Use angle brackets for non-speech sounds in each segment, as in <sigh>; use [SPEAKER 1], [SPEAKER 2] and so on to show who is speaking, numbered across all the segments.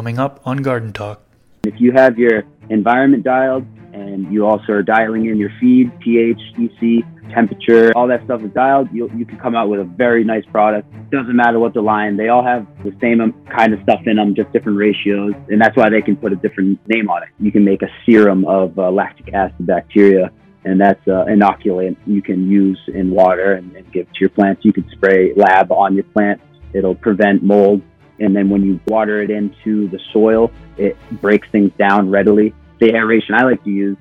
[SPEAKER 1] coming up on Garden Talk.
[SPEAKER 2] If you have your environment dialed and you also are dialing in your feed, pH, EC, temperature, all that stuff is dialed, you, you can come out with a very nice product. Doesn't matter what the line, they all have the same kind of stuff in them, just different ratios. And that's why they can put a different name on it. You can make a serum of uh, lactic acid bacteria and that's uh, inoculant you can use in water and, and, give to your plants. You can spray lab on your plants. It'll prevent mold. And then when you water it into the soil, it breaks things down readily. The aeration I like to use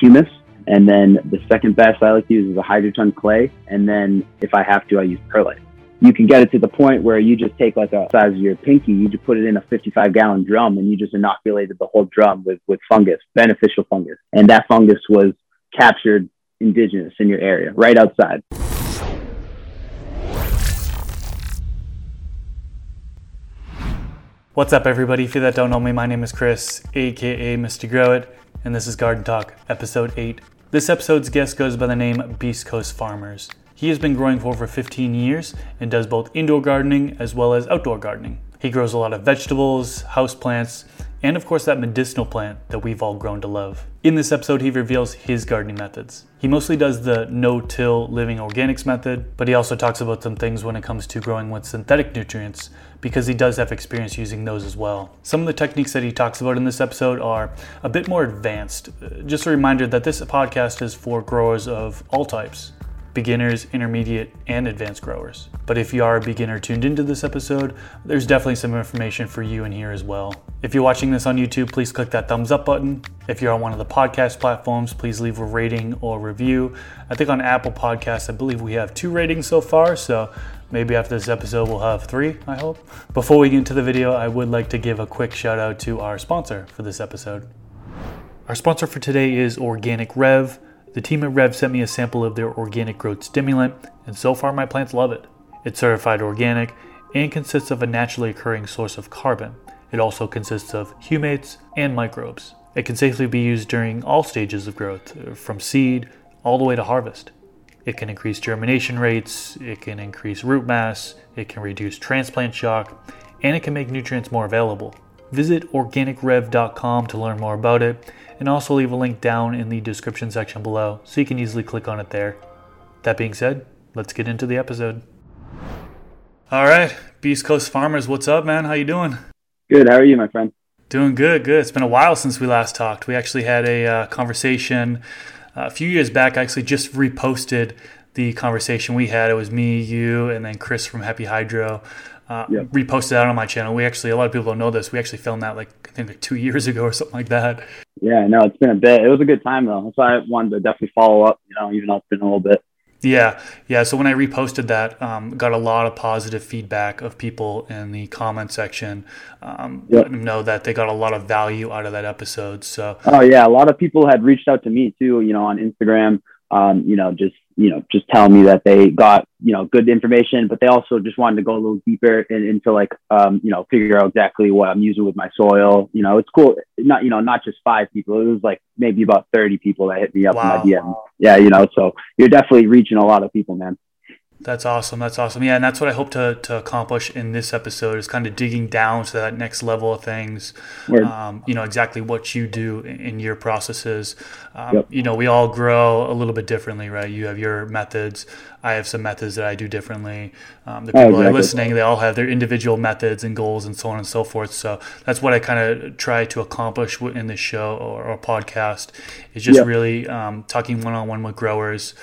[SPEAKER 2] pumice. And then the second best I like to use is a hydroton clay. And then if I have to, I use perlite. You can get it to the point where you just take like a size of your pinky, you just put it in a 55 gallon drum and you just inoculated the whole drum with, with fungus, beneficial fungus. And that fungus was captured indigenous in your area, right outside.
[SPEAKER 1] What's up, everybody? If you that don't know me, my name is Chris, aka Mr. Grow It, and this is Garden Talk, episode 8. This episode's guest goes by the name Beast Coast Farmers. He has been growing for over 15 years and does both indoor gardening as well as outdoor gardening. He grows a lot of vegetables, house plants, and of course that medicinal plant that we've all grown to love. In this episode, he reveals his gardening methods. He mostly does the no-till living organics method, but he also talks about some things when it comes to growing with synthetic nutrients because he does have experience using those as well. Some of the techniques that he talks about in this episode are a bit more advanced. Uh, just a reminder that this podcast is for growers of all types beginners, intermediate, and advanced growers. But if you are a beginner tuned into this episode, there's definitely some information for you in here as well. If you're watching this on YouTube, please click that thumbs up button. If you're on one of the podcast platforms, please leave a rating or review. I think on Apple Podcasts, I believe we have two ratings so far, so maybe after this episode we'll have three, I hope. Before we get into the video, I would like to give a quick shout out to our sponsor for this episode. Our sponsor for today is Organic Rev. The team at Rev sent me a sample of their organic growth stimulant, and so far my plants love it. It's certified organic and consists of a naturally occurring source of carbon. It also consists of humates and microbes. It can safely be used during all stages of growth, from seed all the way to harvest. It can increase germination rates, it can increase root mass, it can reduce transplant shock, and it can make nutrients more available. Visit organicrev.com to learn more about it and also leave a link down in the description section below so you can easily click on it there. That being said, let's get into the episode. All right, Beast Coast Farmers, what's up, man? How you doing?
[SPEAKER 2] Good. How are you, my friend?
[SPEAKER 1] Doing good. Good. It's been a while since we last talked. We actually had a uh, conversation uh, a few years back. I actually just reposted the conversation we had. It was me, you, and then Chris from Happy Hydro uh, yep. reposted that on my channel. We actually, a lot of people don't know this. We actually filmed that like I think like two <laughs> years ago or something like that.
[SPEAKER 2] Yeah, no, it's been a bit. It was a good time though. That's why I wanted to definitely follow up. You know, even though it's been a little bit.
[SPEAKER 1] Yeah, yeah. So when I reposted that, um, got a lot of positive feedback of people in the comment section. Um, yep. know that they got a lot of value out of that episode. So.
[SPEAKER 2] Oh yeah, a lot of people had reached out to me too. You know, on Instagram. Um, you know, just you know, just telling me that they got, you know, good information, but they also just wanted to go a little deeper in, into like, um, you know, figure out exactly what I'm using with my soil. You know, it's cool. Not, you know, not just five people. It was like maybe about 30 people that hit me up wow. in my DM. Yeah. You know, so you're definitely reaching a lot of people, man.
[SPEAKER 1] That's awesome. That's awesome. Yeah, and that's what I hope to, to accomplish in this episode is kind of digging down to that next level of things. Um, you know exactly what you do in your processes. Um, yep. You know, we all grow a little bit differently, right? You have your methods. I have some methods that I do differently. Um, the oh, people oh, exactly. that are listening, they all have their individual methods and goals and so on and so forth. So that's what I kind of try to accomplish in this show or, or podcast is just yep. really um, talking one on one with growers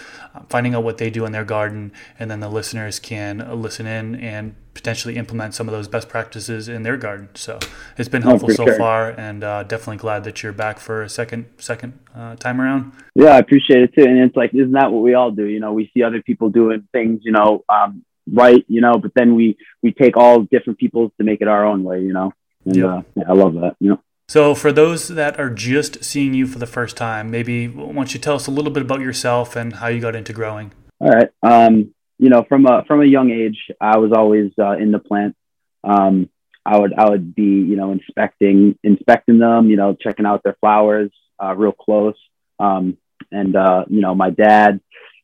[SPEAKER 1] finding out what they do in their garden, and then the listeners can listen in and potentially implement some of those best practices in their garden. So it's been helpful oh, so sure. far, and uh, definitely glad that you're back for a second second uh, time around.
[SPEAKER 2] Yeah, I appreciate it too. And it's like, isn't that what we all do? You know, we see other people doing things, you know, um, right, you know, but then we we take all different people's to make it our own way, you know. And yep. uh, yeah, I love that. You know.
[SPEAKER 1] So, for those that are just seeing you for the first time, maybe why don't you tell us a little bit about yourself and how you got into growing?
[SPEAKER 2] All right. Um, you know, from a from a young age, I was always uh, in the plant. Um, I would I would be you know inspecting inspecting them, you know, checking out their flowers uh, real close. Um, and uh, you know, my dad,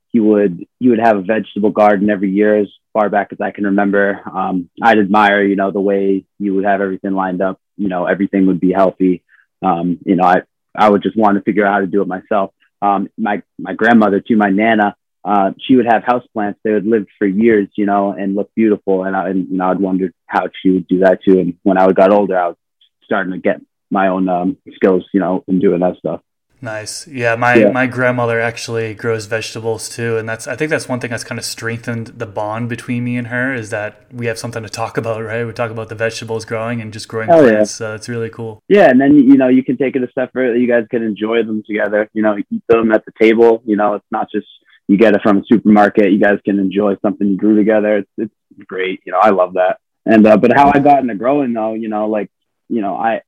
[SPEAKER 2] he would he would have a vegetable garden every year as far back as I can remember. Um, I'd admire, you know, the way you would have everything lined up. You know, everything would be healthy. Um, you know, I I would just want to figure out how to do it myself. Um, my my grandmother too, my nana, uh, she would have houseplants. They would live for years, you know, and look beautiful. And I, and, you know, I'd wondered how she would do that too. And when I got older, I was starting to get my own um, skills, you know, in doing that stuff.
[SPEAKER 1] Nice. Yeah, my yeah. my grandmother actually grows vegetables too, and that's I think that's one thing that's kind of strengthened the bond between me and her is that we have something to talk about, right? We talk about the vegetables growing and just growing oh, plants. Yeah. So it's really cool.
[SPEAKER 2] Yeah, and then you know you can take it a step further. You guys can enjoy them together. You know, eat them at the table. You know, it's not just you get it from a supermarket. You guys can enjoy something you grew together. It's it's great. You know, I love that. And uh, but how I got into growing though, you know, like you know, I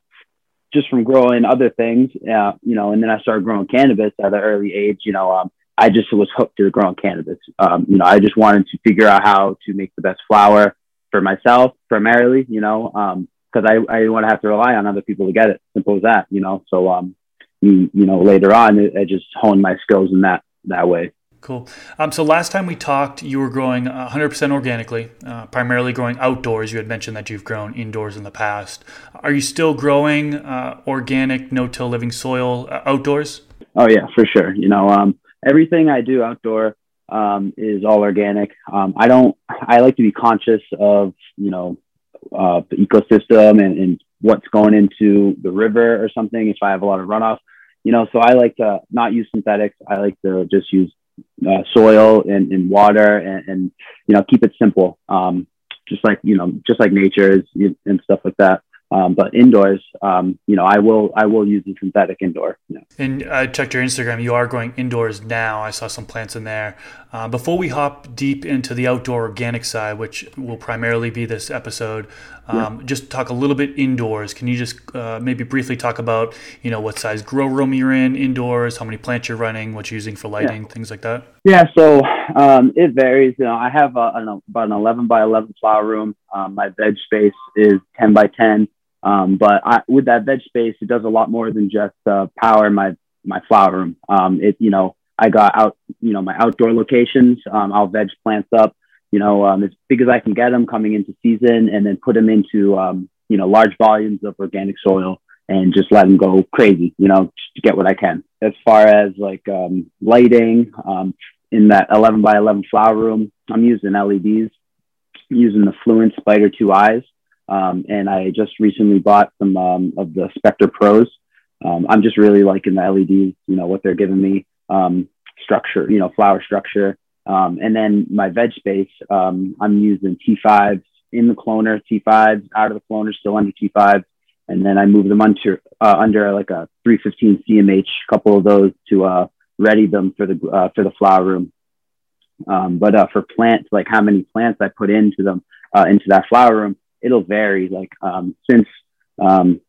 [SPEAKER 2] just from growing other things, uh, you know, and then I started growing cannabis at an early age. You know, um, I just was hooked to growing cannabis. Um, you know, I just wanted to figure out how to make the best flower for myself primarily. You know, um, I I didn't want to have to rely on other people to get it. Simple as that. You know, so um, you, you know, later on, I just honed my skills in that that way.
[SPEAKER 1] Cool. Um, so last time we talked, you were growing 100% organically, uh, primarily growing outdoors. You had mentioned that you've grown indoors in the past. Are you still growing uh, organic, no-till living soil uh, outdoors?
[SPEAKER 2] Oh yeah, for sure. You know, um, everything I do outdoor um, is all organic. Um, I don't. I like to be conscious of you know uh, the ecosystem and, and what's going into the river or something. If I have a lot of runoff, you know, so I like to not use synthetics. I like to just use uh, soil and, and water and, and, you know keep it simple um, just like you know just like nature is and stuff like that um, but indoors, um, you know, I will I will use the synthetic indoor. Yeah.
[SPEAKER 1] And I checked your Instagram. You are going indoors now. I saw some plants in there. Uh, before we hop deep into the outdoor organic side, which will primarily be this episode, um, yeah. just talk a little bit indoors. Can you just uh, maybe briefly talk about you know what size grow room you're in indoors, how many plants you're running, what you're using for lighting, yeah. things like that?
[SPEAKER 2] Yeah, so um, it varies. You know, I have a, an, about an 11 by 11 flower room. Um, my veg space is 10 by 10. Um, but I, with that veg space, it does a lot more than just uh, power my my flower room. Um, it you know I got out you know my outdoor locations. Um, I'll veg plants up you know um, as big as I can get them coming into season, and then put them into um, you know large volumes of organic soil and just let them go crazy. You know to get what I can. As far as like um, lighting um, in that 11 by 11 flower room, I'm using LEDs. Using the Fluence SPYDR 2is. Um, and I just recently bought some um, of the Spectre Pros. Um, I'm just really liking the LEDs, you know, what they're giving me, um, structure, you know, flower structure. Um, and then my veg space, um, I'm using T5s in the cloner, T5s out of the cloner, still under T5s. And then I move them under, uh, under like a 315 CMH, a couple of those to uh, ready them for the, uh, for the flower room. but uh, for plants, like how many plants I put into them, uh, into that flower room, it'll vary. Like um, since um,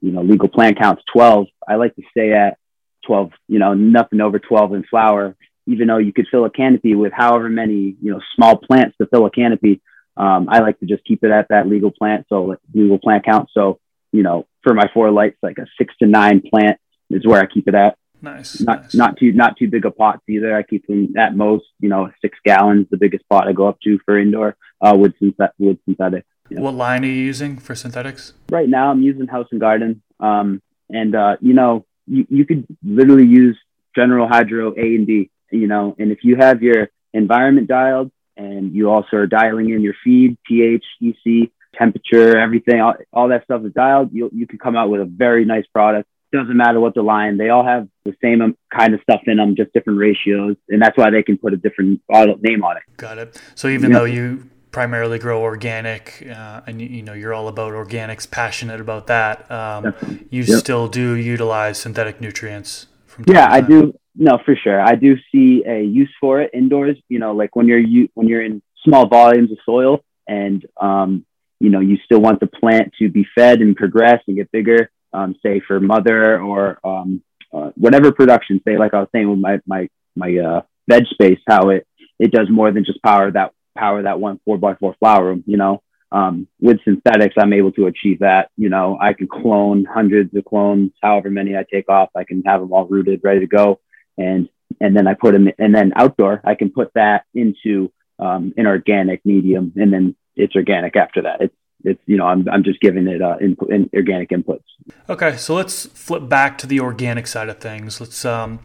[SPEAKER 2] you know legal plant counts 12, I like to stay at 12. You know, nothing over 12 in flower. Even though you could fill a canopy with however many you know small plants to fill a canopy, um, I like to just keep it at that legal plant. So legal plant count. So you know, for my four lights, like a six to nine plant is where I keep it at.
[SPEAKER 1] Nice.
[SPEAKER 2] Not
[SPEAKER 1] nice.
[SPEAKER 2] not too not too big a pots either. I keep them at most, you know, six gallons, the biggest pot I go up to for indoor uh, with synthet- with synthetic.
[SPEAKER 1] Yeah. What line are you using for synthetics?
[SPEAKER 2] Right now, I'm using House and Garden. Um, and, uh, you know, you, you could literally use General Hydro A and B, you know, and if you have your environment dialed and you also are dialing in your feed, pH, EC, temperature, everything, all, all that stuff is dialed, you, you can come out with a very nice product. Doesn't matter what the line, they all have the same um, kind of stuff in them, just different ratios. And that's why they can put a different name on it.
[SPEAKER 1] Got it. So even yeah. though you primarily grow organic, uh, and you, know you're all about organics, passionate about that. Um, you yep. still do utilize synthetic nutrients.
[SPEAKER 2] yeah, I do. No, for sure, I do see a use for it indoors. You know, like when you're you when you're in small volumes of soil, and um, you know you still want the plant to be fed and progress and get bigger. Um, say for mother or um, uh, whatever production. Say like I was saying with my my my uh, veg space, how it it does more than just power that power that one four by four flower room, you know. Um, with synthetics, I'm able to achieve that. You know, I can clone hundreds of clones, however many I take off. I can have them all rooted, ready to go. And and then I put them, and then outdoor, I can put that into um, an organic medium, and then it's organic after that. It's it's you know I'm I'm just giving it uh, input in organic inputs.
[SPEAKER 1] Okay, so let's flip back to the organic side of things. Let's um,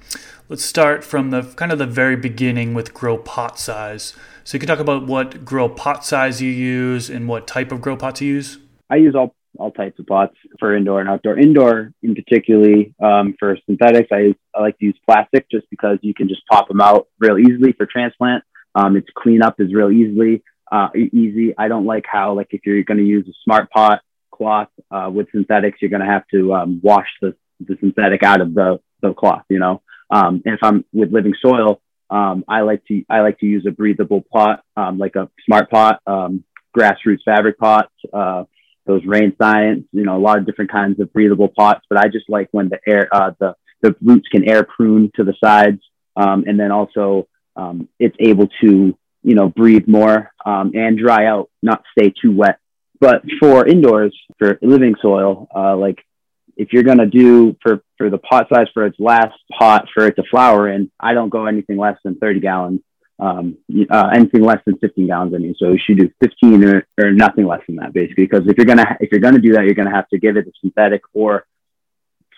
[SPEAKER 1] let's start from the kind of the very beginning with grow pot size. So you can talk about what grow pot size you use and what type of grow pots you use.
[SPEAKER 2] I use all all types of pots for indoor and outdoor. Indoor, in particularly um, for synthetics, I, use, I like to use plastic just because you can just pop them out real easily for transplant. Um, its cleanup is real easily uh, easy. I don't like how like if you're going to use a smart pot cloth uh, with synthetics, you're going to have to um, wash the, the synthetic out of the, the cloth. You know, um, and if I'm with living soil, um, I like to I like to use a breathable pot, um, like a smart pot, um, grassroots fabric pots, uh, those rain science. You know, a lot of different kinds of breathable pots. But I just like when the air uh, the the roots can air prune to the sides, um, and then also it's able to you know, breathe more um, and dry out, not stay too wet. But for indoors, for living soil, uh, like if you're gonna do for for the pot size for its last pot for it to flower in, I don't go anything less than 30 gallons. Um, uh, anything less than 15 gallons. I mean, so you should do 15 or, or nothing less than that, basically. Because if you're gonna if you're gonna do that, you're gonna have to give it a synthetic or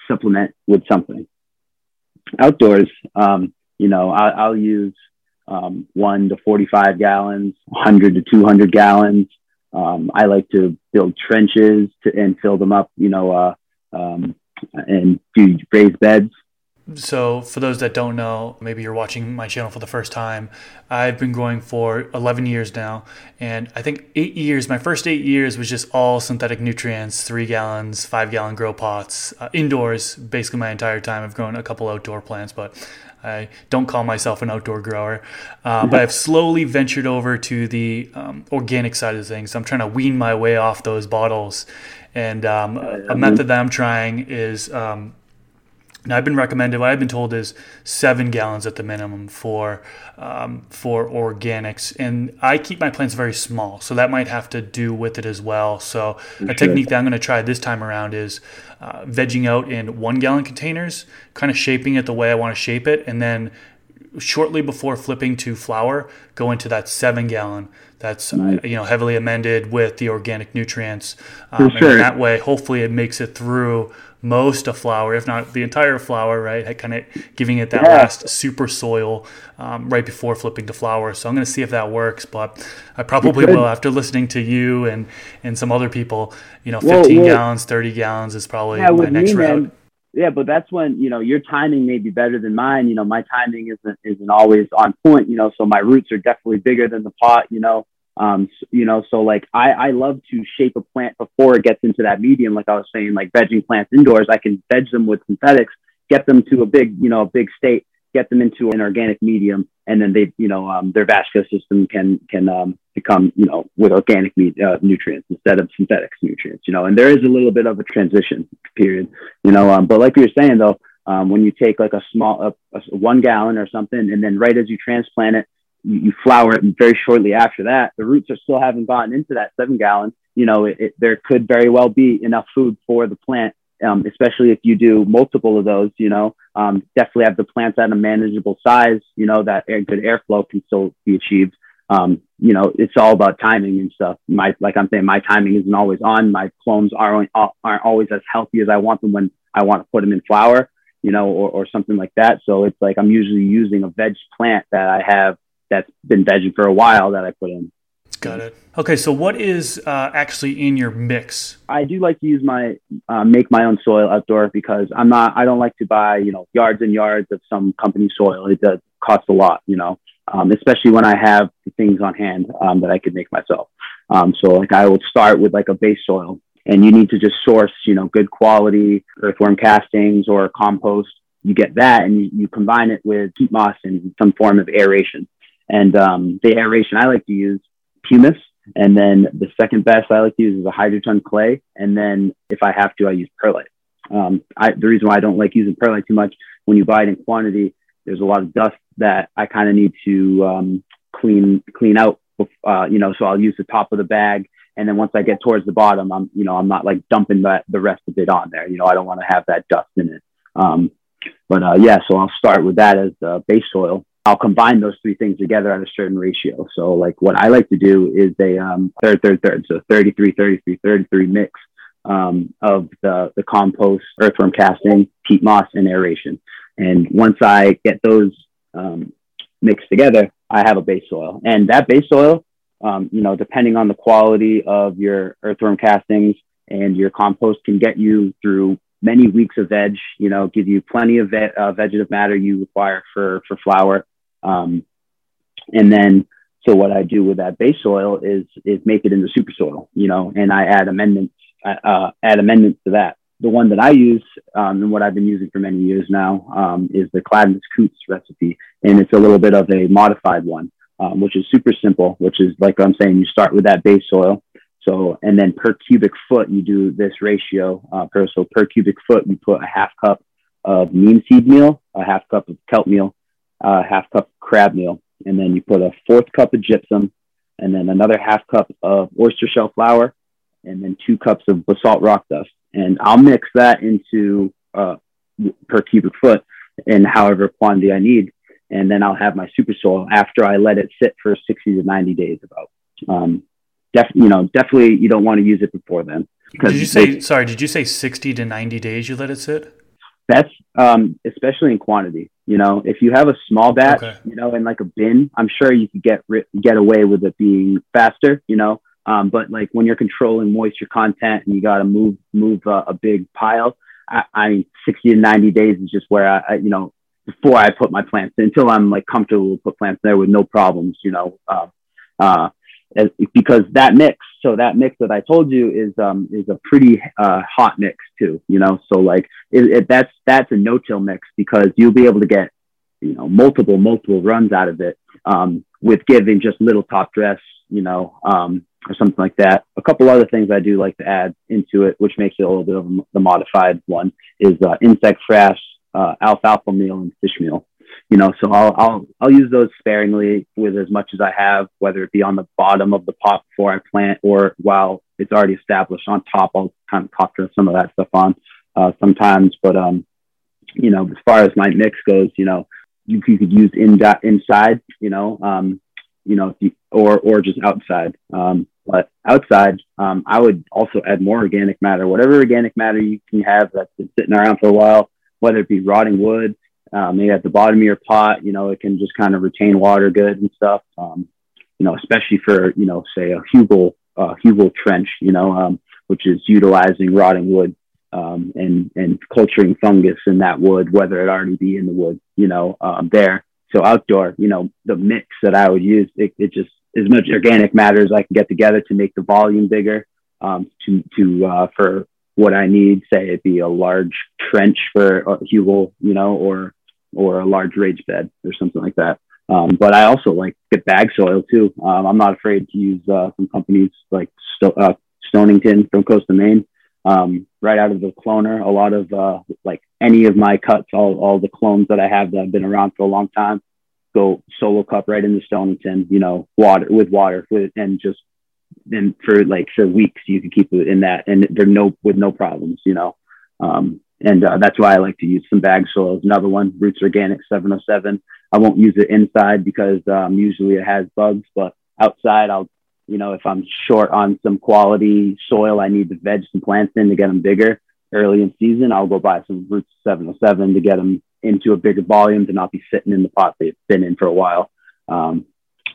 [SPEAKER 2] supplement with something. Outdoors, um, you know, I, I'll use um, one to 45 gallons, 100 to 200 gallons. Um, I like to build trenches to, and fill them up, you know, uh, um, and do raised beds.
[SPEAKER 1] So, for those that don't know, maybe you're watching my channel for the first time. I've been growing for 11 years now, and I think eight years. My first eight years was just all synthetic nutrients, three gallons, five gallon grow pots, uh, indoors. Basically, my entire time. I've grown a couple outdoor plants, but I don't call myself an outdoor grower, uh, but I've slowly ventured over to the um, organic side of things. I'm trying to wean my way off those bottles. And um, a method that I'm trying is um, now, I've been recommended. What I've been told is seven gallons at the minimum for um, for organics, and I keep my plants very small, so that might have to do with it as well. So, a sure. technique that I'm going to try this time around is uh, vegging out in one gallon containers, kind of shaping it the way I want to shape it, and then shortly before flipping to flower, go into that seven gallon. That's uh, you know heavily amended with the organic nutrients, um, sure. and that way, hopefully, it makes it through most of flower, if not the entire flower, right? Kind of giving it that yeah. last super soil um, right before flipping to flower. So I'm going to see if that works, but I probably will after listening to you and and some other people. You know, 15 well, well, gallons, 30 gallons is probably yeah, my next me, route. Man,
[SPEAKER 2] yeah, but that's when you know your timing may be better than mine. You know, my timing isn't isn't always on point. You know, so my roots are definitely bigger than the pot. You know, um, you know, so like I, I love to shape a plant before it gets into that medium. Like I was saying, like vegging plants indoors, I can veg them with synthetics, get them to a big, you know, a big state, get them into an organic medium, and then they, you know, um, their vascular system can can um, become, you know, with organic uh, nutrients instead of synthetic nutrients. You know, and there is a little bit of a transition period. You know, um, but like you were saying though, um, when you take like a small, a, a one gallon or something, and then right as you transplant it you, you flower it, and very shortly after that, the roots are still haven't gotten into that seven gallon. You know, it, it, there could very well be enough food for the plant, um, especially if you do multiple of those. You know, um, definitely have the plants at a manageable size. You know, that air, good airflow can still be achieved. Um, you know, it's all about timing and stuff. My, like I'm saying, my timing isn't always on. My clones aren't aren't always as healthy as I want them when I want to put them in flower, you know, or, or something like that. So it's like I'm usually using a veg plant that I have that's been vegging for a while that I put in.
[SPEAKER 1] Got it. Okay, so what is uh, actually in your mix?
[SPEAKER 2] I do like to use my uh, make my own soil outdoor because I'm not. I don't like to buy you know yards and yards of some company soil. It does cost a lot, you know, um, especially when I have things on hand um, that I could make myself. Um, so like I would start with like a base soil, and you need to just source you know good quality earthworm castings or compost. You get that, and you, you combine it with peat moss and some form of aeration. And um, the aeration I like to use pumice. And then the second best I like to use is a hydroton clay. And then if I have to, I use perlite. Um, I, the reason why I don't like using perlite too much, when you buy it in quantity, there's a lot of dust that I kind of need to um, clean clean out. Uh, you know, so I'll use the top of the bag, and then once I get towards the bottom, I'm you know I'm not like dumping that the rest of it on there. You know, I don't want to have that dust in it. Um, but uh, yeah, so I'll start with that as the base soil. I'll combine those three things together at a certain ratio. So like what I like to do is a um, third, third, third. So 33, 33, 33 mix um, of the, the compost, earthworm casting, peat moss, and aeration. And once I get those um, mixed together, I have a base soil. And that base soil, um, you know, depending on the quality of your earthworm castings and your compost, can get you through many weeks of veg. You know, give you plenty of ve- uh, vegetative matter you require for for flower. Um, and then, so what I do with that base soil is is make it into super soil. You know, and I add amendments uh, add amendments to that. The one that I use um, and what I've been using for many years now um, is the Clackamas Coots recipe, and it's a little bit of a modified one, um, which is super simple. Which is like I'm saying, you start with that base soil, so and then per cubic foot you do this ratio. Uh, per so per cubic foot you put a half cup of neem seed meal, a half cup of kelp meal, a half cup crab meal, and then you put a fourth cup of gypsum, and then another half cup of oyster shell flour, and then two cups of basalt rock dust. And I'll mix that into uh, per cubic foot in however quantity I need. And then I'll have my super soil after I let it sit for 60 to 90 days about. Um, def- you know, definitely you don't want to use it before then.
[SPEAKER 1] Did you say, sorry, did you say 60 to 90 days you let it sit?
[SPEAKER 2] That's um, especially in quantity. You know, if you have a small batch, okay. you know, in like a bin, I'm sure you could get get away with it being faster. You know, um, but like when you're controlling moisture content and you got to move move uh, a big pile, I, I, mean, 60 to 90 days is just where I, I, you know, before I put my plants until I'm like comfortable to put plants there with no problems, you know, uh, uh, because that mix, so that mix that I told you is um, is a pretty uh, hot mix too, you know. So like it, it, that's that's a no-till mix because you'll be able to get you know multiple multiple runs out of it um, with giving just little top dress, you know, um, or something like that. A couple other things I do like to add into it, which makes it a little bit of the modified one, is uh, insect frass, uh, alfalfa meal, and fish meal. You know, so I'll, I'll I'll use those sparingly with as much as I have, whether it be on the bottom of the pot before I plant or while it's already established on top. I'll kind of top some of that stuff on uh, sometimes, but um, you know, as far as my mix goes, you know, you, you could use in that inside, you know, um, you know, or or just outside. Um, but outside, um, I would also add more organic matter, whatever organic matter you can have that's been sitting around for a while, whether it be rotting wood, uh, maybe at the bottom of your pot, you know, it can just kind of retain water good and stuff. Um, you know, especially for, you know, say a Hugel, uh, Hugel trench, you know, um, which is utilizing rotting wood um, and, and culturing fungus in that wood, whether it already be in the wood, you know, um, there. So outdoor, you know, the mix that I would use, it, it just as much organic matter as I can get together to make the volume bigger. Um, to to uh, for what I need, say it be a large trench for a Hugel, you know, or or a large rage bed or something like that. Um, but I also like get bag soil too. Um, I'm not afraid to use uh, some companies like Sto- uh, Stonington from Coast of Maine, um, right out of the cloner. A lot of uh, like any of my cuts, all, all the clones that I have that have been around for a long time, go solo cup right into Stonington, you know, water with water with, and just then for like for weeks you can keep it in that and they're no with no problems, you know. Um, and uh, that's why I like to use some bag soils. Another one, Roots Organic 707. I won't use it inside because um, usually it has bugs, but outside I'll, you know, if I'm short on some quality soil, I need to veg some plants in to get them bigger early in season. I'll go buy some Roots 707 to get them into a bigger volume to not be sitting in the pot they've been in for a while. Um,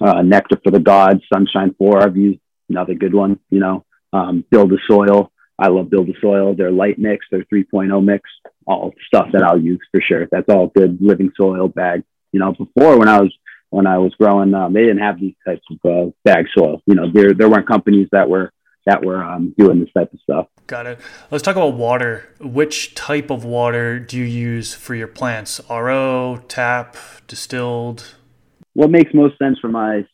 [SPEAKER 2] uh, Nectar for the Gods, Sunshine 4, I've used another good one, you know, um, Build the Soil. I love Build the Soil. They're light mix, they're 3.0 mix, all stuff that I'll use for sure. That's all good living soil bag. You know, before when I was when I was growing, um, they didn't have these types of uh, bag soil. You know, there there weren't companies that were that were um, doing this type of stuff.
[SPEAKER 1] Got it. Let's talk about water. Which type of water do you use for your plants? RO, tap, distilled?
[SPEAKER 2] What makes most sense for my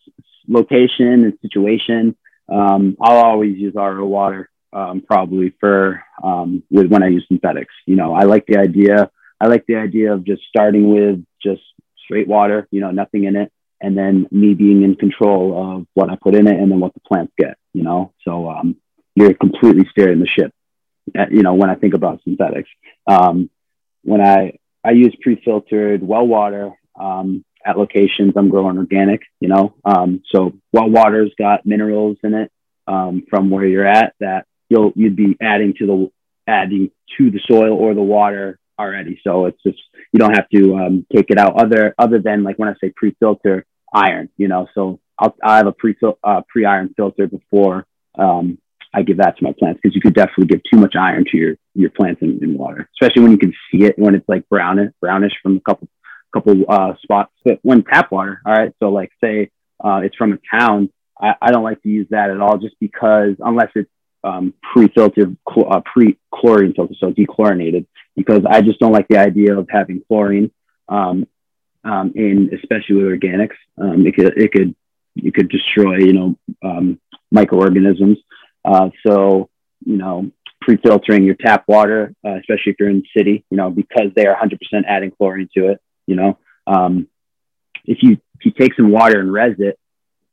[SPEAKER 2] location and situation? Um, I'll always use RO water, um, probably for um, with when I use synthetics. You know, I like the idea. I like the idea of just starting with just straight water. You know, nothing in it, and then me being in control of what I put in it and then what the plants get, you know? So um, you're completely steering the ship, uh, you know, when I think about synthetics. Um, when I, I use pre-filtered well water um, at locations. I'm growing organic, you know. Um, so well water's got minerals in it um, from where you're at that you'll you'd be adding to the adding to the soil or the water already. So it's just you don't have to um, take it out other other than like when I say pre-filter iron, you know. So I'll, I have a pre uh, pre iron filter before um, I give that to my plants because you could definitely give too much iron to your your plants in, in, water, especially when you can see it when it's like brownish brownish from a couple couple uh, spots. But when tap water, all right. So like say uh, it's from a town, I, I don't like to use that at all, just because unless it's um, pre-filtered, uh, pre-chlorine filter, so dechlorinated, because I just don't like the idea of having chlorine um, um, in, especially with organics. Um, it could, it could, you could destroy, you know, um, microorganisms. Uh, so, you know, pre-filtering your tap water, uh, especially if you're in the city, you know, because they are 100% adding chlorine to it, you know, um, if you, if you take some water and res it,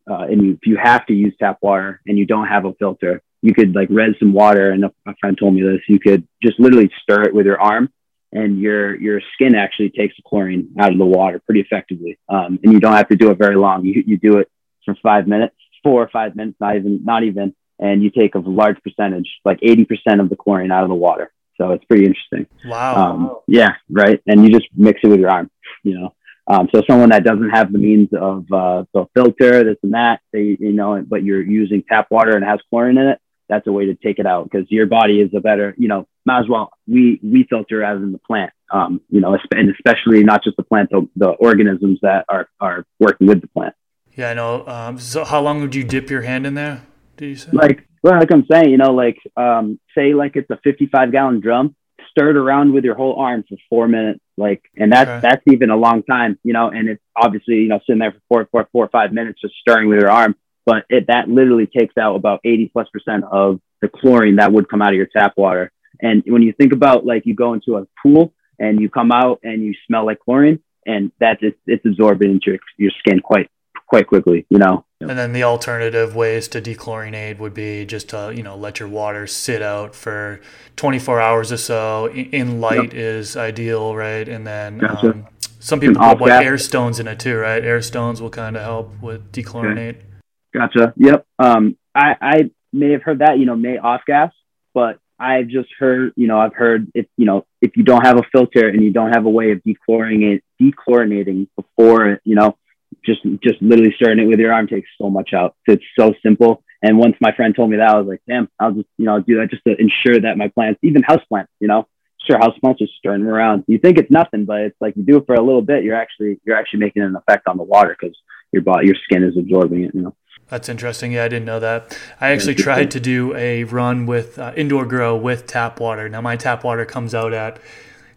[SPEAKER 2] uh, and you, if you have to use tap water and you don't have a filter, you could like res some water. And a, a friend told me this. You could just literally stir it with your arm, and your your skin actually takes the chlorine out of the water pretty effectively. Um, and you don't have to do it very long. You you do it for five minutes, four or five minutes, not even not even, and you take a large percentage, like eighty percent of the chlorine out of the water. So it's pretty interesting.
[SPEAKER 1] Wow.
[SPEAKER 2] Um, yeah, right. And you just mix it with your arm. You know. Um, so someone that doesn't have the means of uh, the filter, this and that, they, you know, but you're using tap water and has chlorine in it, that's a way to take it out because your body is a better, you know, might as well we we filter as in the plant, um, you know, and especially not just the plant, the, the organisms that are are working with the plant.
[SPEAKER 1] Yeah, I know. Um, so how long would you dip your hand in there? Do you say?
[SPEAKER 2] Like, well, like I'm saying, you know, like um, say like it's a 55 gallon drum, stir it around with your whole arm for four minutes, like, and that's okay. that's even a long time, you know, and it's obviously you know sitting there for four, four, four or five minutes just stirring with your arm but it, that literally takes out about 80 plus percent of the chlorine that would come out of your tap water. And when you think about like you go into a pool and you come out and you smell like chlorine, and that's it's, it's absorbing into your, your skin quite quite quickly, you know.
[SPEAKER 1] And then the alternative ways to dechlorinate would be just to you know let your water sit out for 24 hours or so. In light yep. is ideal, right? And then gotcha. um, some people put what air stones in it too, right? Air stones will kind of help with dechlorinate. Okay.
[SPEAKER 2] Gotcha. Yep. Um, I, I may have heard that, you know, may off gas, but I've just heard, you know, I've heard if, you know, if you don't have a filter and you don't have a way of dechlorinating, dechlorinating before, you know, just, just literally stirring it with your arm takes so much out. It's so simple. And once my friend told me that, I was like, damn, I'll just, you know, I'll do that just to ensure that my plants, even house plants, you know, sure house plants just stirring them around. You think it's nothing, but it's like you do it for a little bit, you're actually, you're actually making an effect on the water because your body, your skin is absorbing it, you know.
[SPEAKER 1] That's interesting. Yeah, I didn't know that. I actually tried to do a run with uh, indoor grow with tap water. Now my tap water comes out at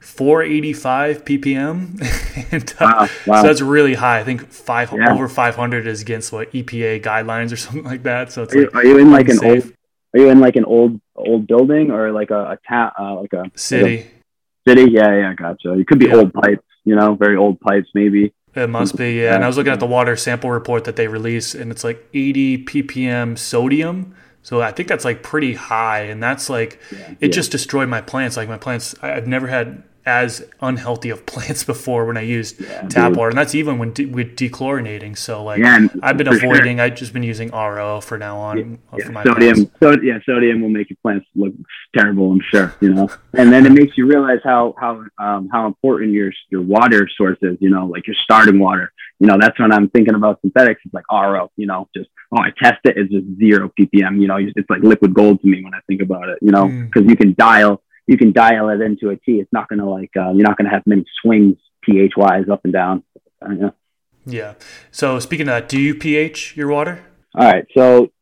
[SPEAKER 1] 485 ppm. <laughs> and, uh, wow, wow. So that's really high. I think five yeah. over 500 is against what EPA guidelines or <laughs> something like that. So it's
[SPEAKER 2] are,
[SPEAKER 1] like,
[SPEAKER 2] you, are you in like an old? Are you in like an old old building or like a, a town uh, like a
[SPEAKER 1] city? Like
[SPEAKER 2] a city, yeah, yeah, gotcha. It could be yeah. old pipes, you know, very old pipes maybe.
[SPEAKER 1] It must be, yeah. And I was looking at the water sample report that they release, and it's like 80 ppm sodium. So I think that's like pretty high, and that's like yeah, it yeah. just destroyed my plants. Like my plants, I've never had as unhealthy of <laughs> plants before when I used yeah, tap dude. water, and that's even when de- with dechlorinating. So like, yeah, I've been avoiding. Sure. I've just been using RO for now on.
[SPEAKER 2] Yeah, yeah. sodium, so, yeah, sodium will make your plants look terrible. I'm sure, you know. and then it makes you realize how how um, how important your your water source is. You know, like your starting water. You know, that's when I'm thinking about synthetics. It's like RO. You know, just oh, I test it. It's just zero ppm. You know, it's like liquid gold to me when I think about it. You know, because mm. you can dial you can dial it into a T. It's not going to like uh, you're not going to have many swings pH wise up and down.
[SPEAKER 1] Yeah. yeah. So speaking of that, do you pH your water?
[SPEAKER 2] All right. So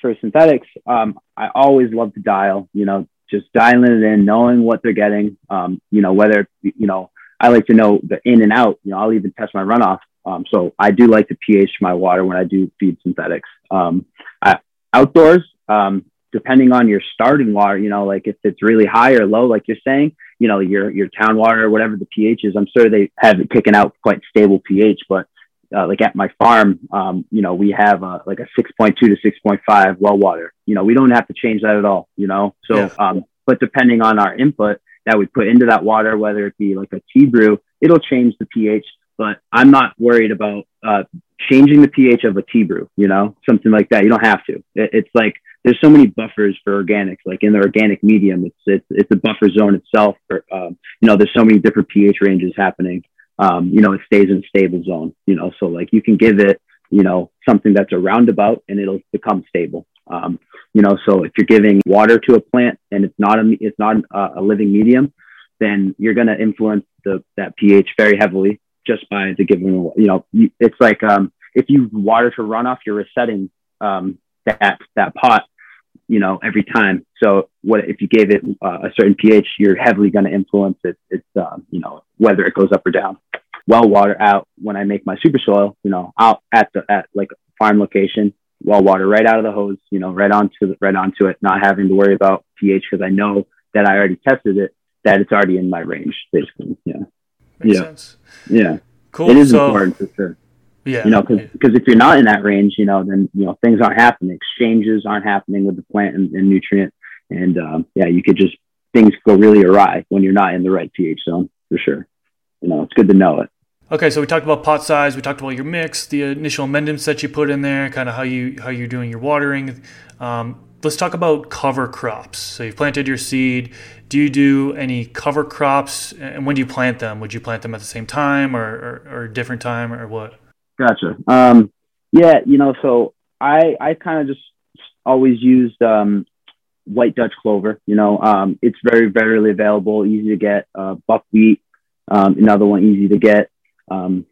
[SPEAKER 2] for synthetics, um, I always love to dial. You know, just dialing it in, knowing what they're getting. Um, you know, whether you know, I like to know the in and out. You know, I'll even test my runoff. Um, so I do like to pH my water when I do feed synthetics. Um, I, outdoors, um, depending on your starting water, you know, like if it's really high or low, like you're saying, you know, your your town water or whatever the pH is, I'm sure they have it kicking out quite stable pH. But uh, like at my farm, um, you know, we have uh, like a 6.2 to 6.5 well water. You know, we don't have to change that at all. You know, so yeah. um, but depending on our input, that we put into that water, whether it be like a tea brew, it'll change the pH. But I'm not worried about uh, changing the pH of a tea brew, you know, something like that. You don't have to. It, it's like there's so many buffers for organics, like in the organic medium, it's it's, it's a buffer zone itself. For, um, you know, there's so many different pH ranges happening. Um, you know, it stays in a stable zone. You know, so like you can give it, you know, something that's a roundabout, and it'll become stable. Um, you know, so if you're giving water to a plant and it's not a it's not a, a living medium, then you're going to influence the that pH very heavily just by the giving. You know, it's like um, if you water to runoff, you're resetting um, that that pot. You know, every time. So what if you gave it uh, a certain pH, you're heavily going to influence it. It's um, you know whether it goes up or down. Well water out when I make my super soil. You know, out at the at like farm location, well water right out of the hose. You know, right onto the, right onto it, not having to worry about pH because I know that I already tested it that it's already in my range, basically. Yeah.
[SPEAKER 1] Makes yeah. sense.
[SPEAKER 2] Yeah.
[SPEAKER 1] Cool.
[SPEAKER 2] It is so, important for sure.
[SPEAKER 1] Yeah.
[SPEAKER 2] You know, because if you're not in that range, you know, then you know things aren't happening. Exchanges aren't happening with the plant and, and nutrient, and um, yeah, you could just things go really awry when you're not in the right pH zone for sure. You know, it's good to know it.
[SPEAKER 1] Okay, so we talked about pot size. We talked about your mix, the initial amendments that you put in there, kind of how you how you're doing your watering. Um, let's talk about cover crops. So you've planted your seed. Do you do any cover crops? And when do you plant them? Would you plant them at the same time or, or, or different time or what?
[SPEAKER 2] Gotcha. Um, yeah, you know, so I, I kind of just always used um, white Dutch clover. You know, um, it's very readily available, easy to get. Uh, buckwheat, um, another one easy to get. Um,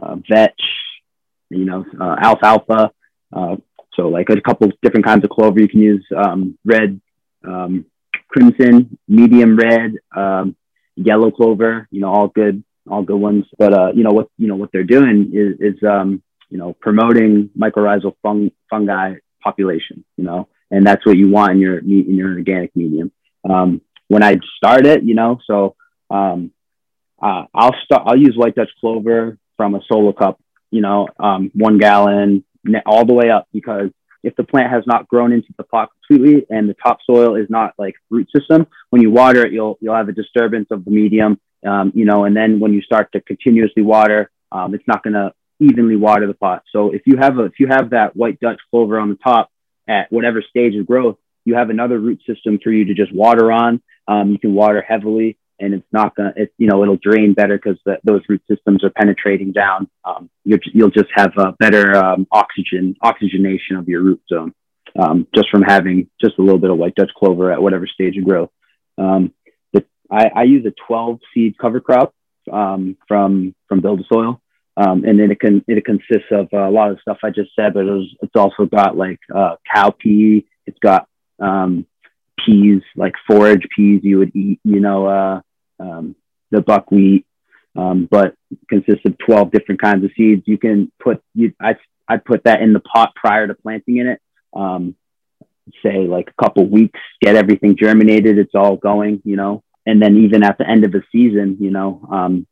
[SPEAKER 2] uh, vetch, you know, uh, alfalfa. So like a couple different kinds of clover you can use, um, red, um, crimson, medium red, um, yellow clover, you know, all good, all good ones. But, uh, you know, what, you know, what they're doing is, is, um, you know, promoting mycorrhizal fung- fungi population, you know, and that's what you want in your, in your organic medium. Um, when I start it, you know, so, um, uh, I'll start, I'll use white Dutch clover from a solo cup, you know, um, one gallon, all the way up because if the plant has not grown into the pot completely and the topsoil is not like root system, when you water it, you'll you'll have a disturbance of the medium, um, you know, and then when you start to continuously water, um, it's not going to evenly water the pot. So if you have a if you have that white Dutch clover on the top at whatever stage of growth, you have another root system for you to just water on. Um, you can water heavily and it's not gonna, it, you know, it'll drain better because those root systems are penetrating down. Um, you will just have a better um, oxygen oxygenation of your root zone um, just from having just a little bit of white Dutch clover at whatever stage of growth. Um, but I, I, use a 12 seed cover crop um, from from Build a Soil. Um, and then it can it consists of a lot of stuff I just said, but it was, it's also got like uh, cow pea. It's got peas, like forage peas you would eat, you know, uh, um, the buckwheat, um, but consists of 12 different kinds of seeds. You can put, you, I, I put that in the pot prior to planting in it. Um, say like a couple weeks, get everything germinated. It's all going, you know, and then even at the end of the season, you know, um,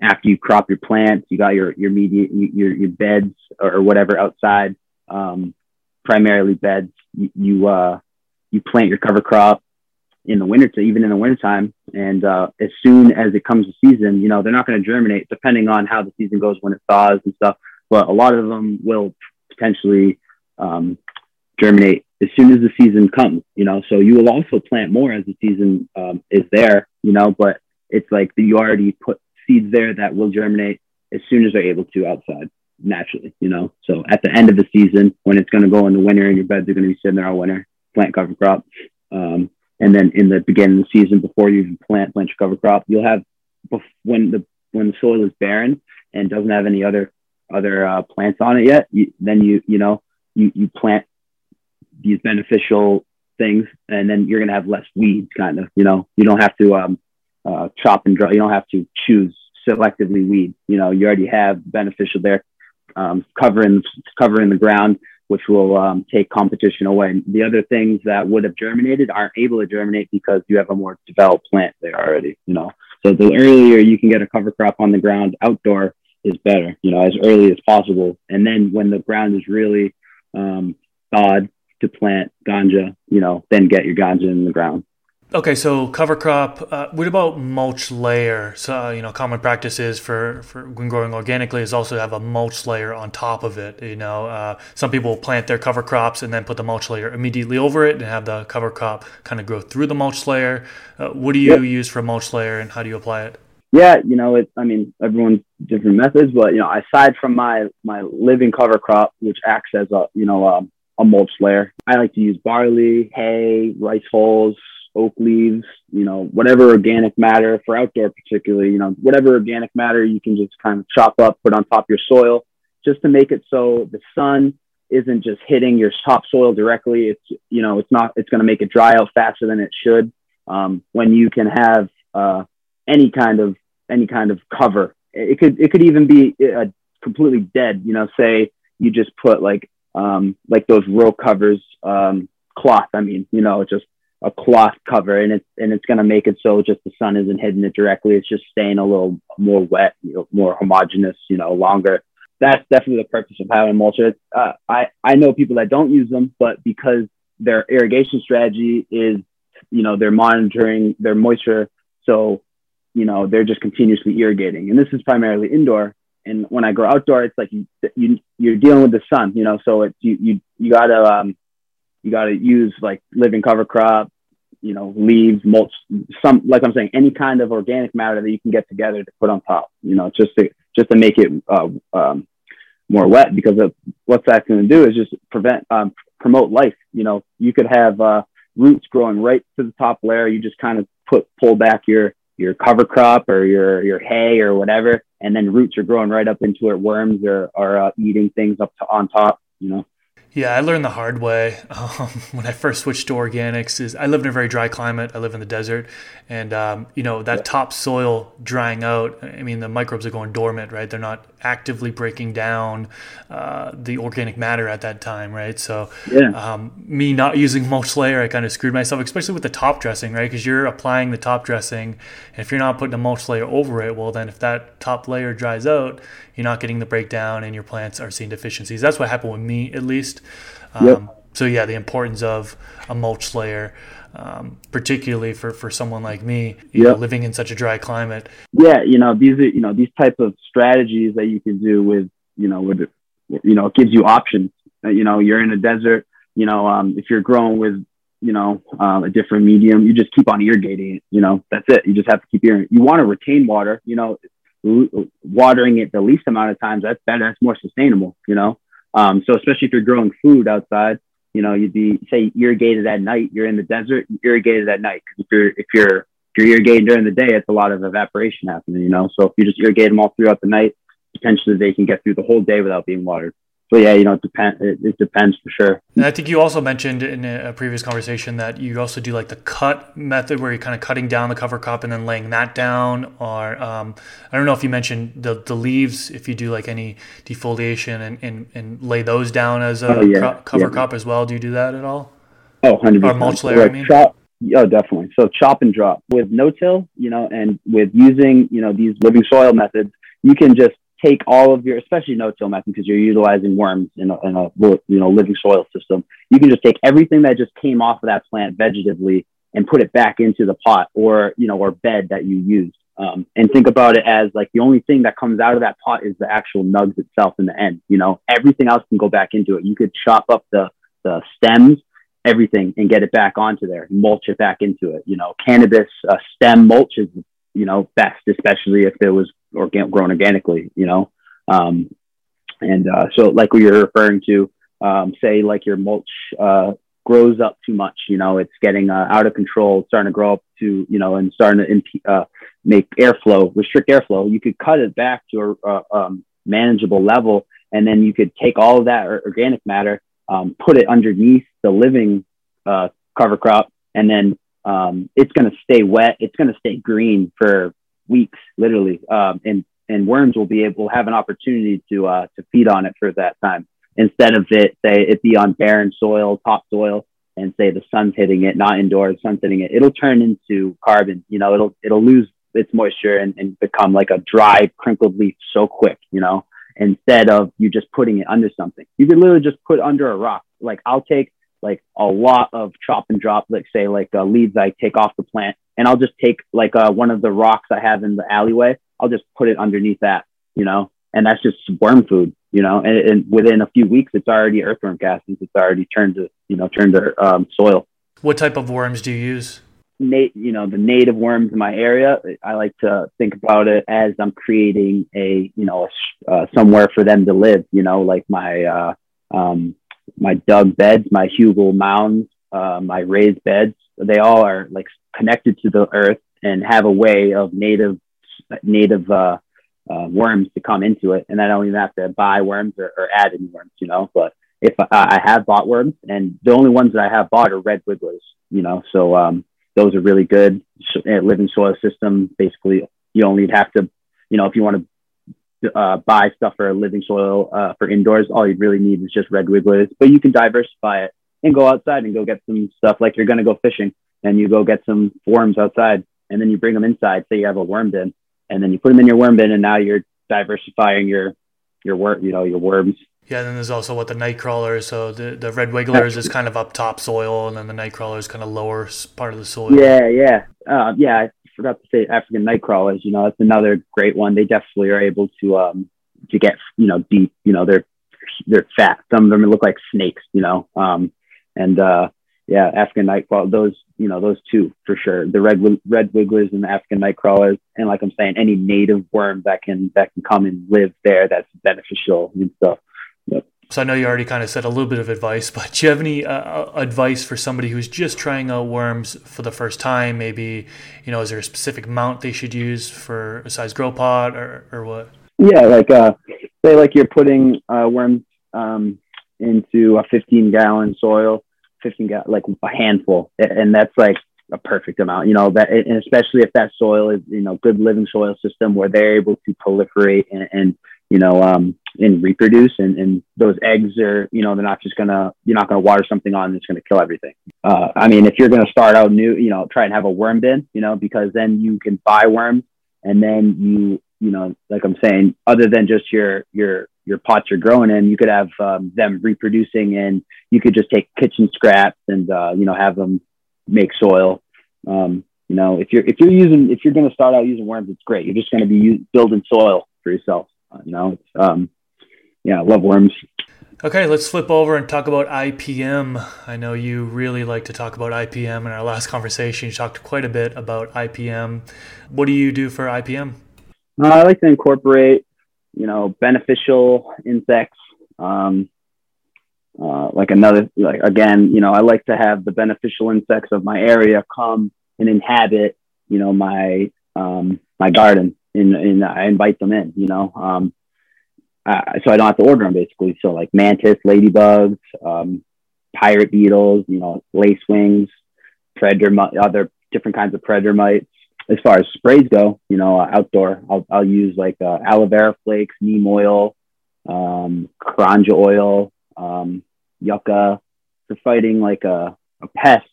[SPEAKER 2] after you crop your plants, you got your, your media, your, your beds or whatever outside, um, primarily beds, you, you, uh, you plant your cover crop in the winter, to, even in the wintertime. And uh, as soon as it comes to season, you know, they're not going to germinate depending on how the season goes when it thaws and stuff. But a lot of them will potentially um, germinate as soon as the season comes, you know. So you will also plant more as the season um, is there, you know, but it's like you already put seeds there that will germinate as soon as they're able to outside naturally, you know. So at the end of the season, when it's going to go in the winter and your beds are going to be sitting there all winter, plant cover crop. Um, and then in the beginning of the season, before you even plant plant your cover crop, you'll have when the when the soil is barren and doesn't have any other other uh, plants on it yet. You, then you you know you you plant these beneficial things, and then you're gonna have less weeds. Kind of, you know, you don't have to um, uh, chop and dry. You don't have to choose selectively weed. You know, you already have beneficial there, um, covering covering the ground which will um, take competition away. The other things that would have germinated aren't able to germinate because you have a more developed plant there already, you know. So the earlier you can get a cover crop on the ground outdoor is better, you know, as early as possible. And then when the ground is really um, thawed to plant ganja, you know, then get your ganja in the ground.
[SPEAKER 1] Okay, so cover crop. Uh, what about mulch layer? So uh, you know, common practice is for, for when growing organically is also have a mulch layer on top of it. You know, uh, some people plant their cover crops and then put the mulch layer immediately over it and have the cover crop kind of grow through the mulch layer. Uh, what do you yep. use for mulch layer and how do you apply it?
[SPEAKER 2] Yeah, you know, it. I mean, everyone's different methods, but you know, aside from my my living cover crop, which acts as a you know um, a mulch layer, I like to use barley, hay, rice hulls oak leaves, you know, whatever organic matter for outdoor, particularly, you know, whatever organic matter you can just kind of chop up, put on top of your soil, just to make it so the sun isn't just hitting your topsoil directly. It's, you know, it's not, it's going to make it dry out faster than it should. Um, when you can have uh, any kind of, any kind of cover, it could, it could even be completely dead, you know, say you just put like, um, like those row covers, um, cloth. I mean, you know, just a cloth cover and it's and it's going to make it so just the sun isn't hitting it directly. It's just staying a little more wet you know, more homogenous you know longer. That's definitely the purpose of having mulch uh, i i know people that don't use them but because their irrigation strategy is you know they're monitoring their moisture so you know they're just continuously irrigating. And this is primarily indoor. And when i go outdoor it's like you, you you're dealing with the sun you know so it's you you, you got to um you got to use like living cover crop, you know, leaves, mulch, some like I'm saying, any kind of organic matter that you can get together to put on top. You know, just to just to make it uh, um, more wet because of what's that going to do is just prevent um, promote life. You know, you could have uh, roots growing right to the top layer. You just kind of put pull back your your cover crop or your your hay or whatever, and then roots are growing right up into it. Worms are are uh, eating things up to on top. You know.
[SPEAKER 1] Yeah, I learned the hard way <laughs> um, when I first switched to organics. Is I live in a very dry climate. I live in the desert, and um, you know that yeah. topsoil drying out. I mean, the microbes are going dormant, right? They're not actively breaking down uh, the organic matter at that time, right? So, yeah. um, me not using mulch layer, I kind of screwed myself, especially with the top dressing, right? Because you're applying the top dressing, and if you're not putting a mulch layer over it, well, then if that top layer dries out, you're not getting the breakdown and your plants are seeing deficiencies. That's what happened with me, at least. Um, yep. So yeah, the importance of a mulch layer, um, particularly for, for someone like me, you yep. know, living in such a dry climate.
[SPEAKER 2] Yeah, you know these are you know these type of strategies that you can do with you know with you know it gives you options. Uh, you know you're in a desert. You know um, if you're growing with you know um, a different medium, you just keep on irrigating it. You know that's it. You just have to keep irrigating. You want to retain water. You know watering it the least amount of times, that's better. That's more sustainable, you know? Um, so especially if you're growing food outside, you know, you'd be say irrigated at night, you're in the desert, irrigated at night. Cause if you're, if you're, if you're irrigating during the day, it's a lot of evaporation happening, you know? So if you just irrigate them all throughout the night, potentially they can get through the whole day without being watered so yeah, you know, it depends. It, it, depends for sure.
[SPEAKER 1] And I think you also mentioned in a previous conversation that you also do like the cut method, where you're kind of cutting down the cover crop and then laying that down. Or um, I don't know if you mentioned the the leaves, if you do like any defoliation and and, and lay those down as a oh, yeah. cover yeah. crop as well. Do you do that at all?
[SPEAKER 2] Oh, 100 percent. Or mulch layer, like I mean. Chop, oh, definitely. So chop and drop with no-till, you know, and with using you know these living soil methods, you can just take all of your, especially no-till method, because you're utilizing worms in a, in a you know living soil system. You can just take everything that just came off of that plant vegetatively and put it back into the pot or you know or bed that you used. Um, and think about it as like the only thing that comes out of that pot is the actual nugs itself in the end. You know, everything else can go back into it. You could chop up the the stems, everything, and get it back onto there, mulch it back into it. You know, cannabis uh, stem mulch is you know best, especially if it was organ- grown organically, you know. Um, and uh, so, like we were referring to, um, say like your mulch uh, grows up too much, you know, it's getting uh, out of control, starting to grow up to, you know, and starting to imp- uh, make airflow, restrict airflow. You could cut it back to a um, manageable level, and then you could take all of that organic matter, um, put it underneath the living uh, cover crop, and then um, it's going to stay wet. It's going to stay green for weeks, literally. Um, and and worms will be able to have an opportunity to uh, to feed on it for that time instead of it say it be on barren soil, top soil, and say the sun's hitting it, not indoors, sun's hitting it. It'll turn into carbon. You know, it'll it'll lose its moisture and, and become like a dry, crinkled leaf so quick. You know, instead of you just putting it under something, you could literally just put under a rock. Like I'll take like a lot of chop and drop, like say like uh, leaves I take off the plant, and I'll just take like uh, one of the rocks I have in the alleyway. I'll just put it underneath that, you know, and that's just worm food, you know. And, and within a few weeks, it's already earthworm castings. It's already turned to, you know, turned to um, soil.
[SPEAKER 1] What type of worms do you use?
[SPEAKER 2] Nate, you know, the native worms in my area. I like to think about it as I'm creating a, you know, a, uh, somewhere for them to live. You know, like my uh, um, my dug beds, my hugel mounds, uh, my raised beds. They all are like connected to the earth and have a way of native native uh, uh, worms to come into it. And I don't even have to buy worms or, or add any worms, you know. But if I, I have bought worms, and the only ones that I have bought are red wigglers, you know. So um, those are really good. Living soil system. Basically, you only have to, you know, if you want to uh, buy stuff for living soil uh, for indoors, all you really need is just red wigglers. But you can diversify it and go outside and go get some stuff like you're going to go fishing and you go get some worms outside and then you bring them inside. Say you have a worm bin and then you put them in your worm bin and now you're diversifying your your worm, you know, your worms.
[SPEAKER 1] Yeah, and then there's also what the night crawlers. So the, the red wigglers is kind of up top soil, and then the night crawlers kind of lower part of the soil.
[SPEAKER 2] Yeah, yeah, uh, yeah forgot to say African night crawlers. You know, that's another great one. They definitely are able to um to get you know deep. You know, they're they're fat. Some of them look like snakes. You know, um, and uh, yeah, African night crawler. Those you know those two for sure. The red red wigglers and the African night crawlers. And like I'm saying, any native worm that can that can come and live there that's beneficial and stuff. Yep.
[SPEAKER 1] So I know you already kind of said a little bit of advice, <laughs> but do you have any uh, uh, advice for somebody who's just trying out worms for the first time? Maybe, you know, is there a specific mount they should use for a size grow pot or, or what?
[SPEAKER 2] Yeah, like uh, say like you're putting uh, worms um, into a 15 gallon soil, 15 gallon, like a handful, and that's like a perfect amount. You know that, and especially if that soil is you know good living soil system where they're able to proliferate and, and you know, um, and reproduce. And, and those eggs are, you know, they're not just gonna, you're not gonna water something on that's gonna kill everything. Uh, I mean, if you're gonna start out new, you know, try and have a worm bin, you know, because then you can buy worms and then you, you know, like I'm saying, other than just your, your, your pots you're growing in, you could have um, them reproducing and you could just take kitchen scraps and, uh, you know, have them make soil. Um, you know, if you're, if you're using, if you're going to start out using worms, it's great. You're just going to be u- building soil for yourself. Uh, no, it's um, yeah, I love worms.
[SPEAKER 1] Okay, let's flip over and talk about IPM. I know you really like to talk about IPM. In our last conversation, you talked quite a bit about IPM. What do you do for IPM?
[SPEAKER 2] Uh, I like to incorporate, you know, beneficial insects. Um, uh, like another, like again, you know, I like to have the beneficial insects of my area come and inhabit, you know, my um, my garden and, and I invite them in, you know. Um, so I don't have to order them basically. So like mantis, ladybugs, um, pirate beetles, you know, lace wings, predator, other different kinds of predator mites. As far as sprays go, you know, uh, outdoor, I'll, I'll use like uh, aloe vera flakes, neem oil, um, karanja oil, um, yucca for fighting like a, a pest.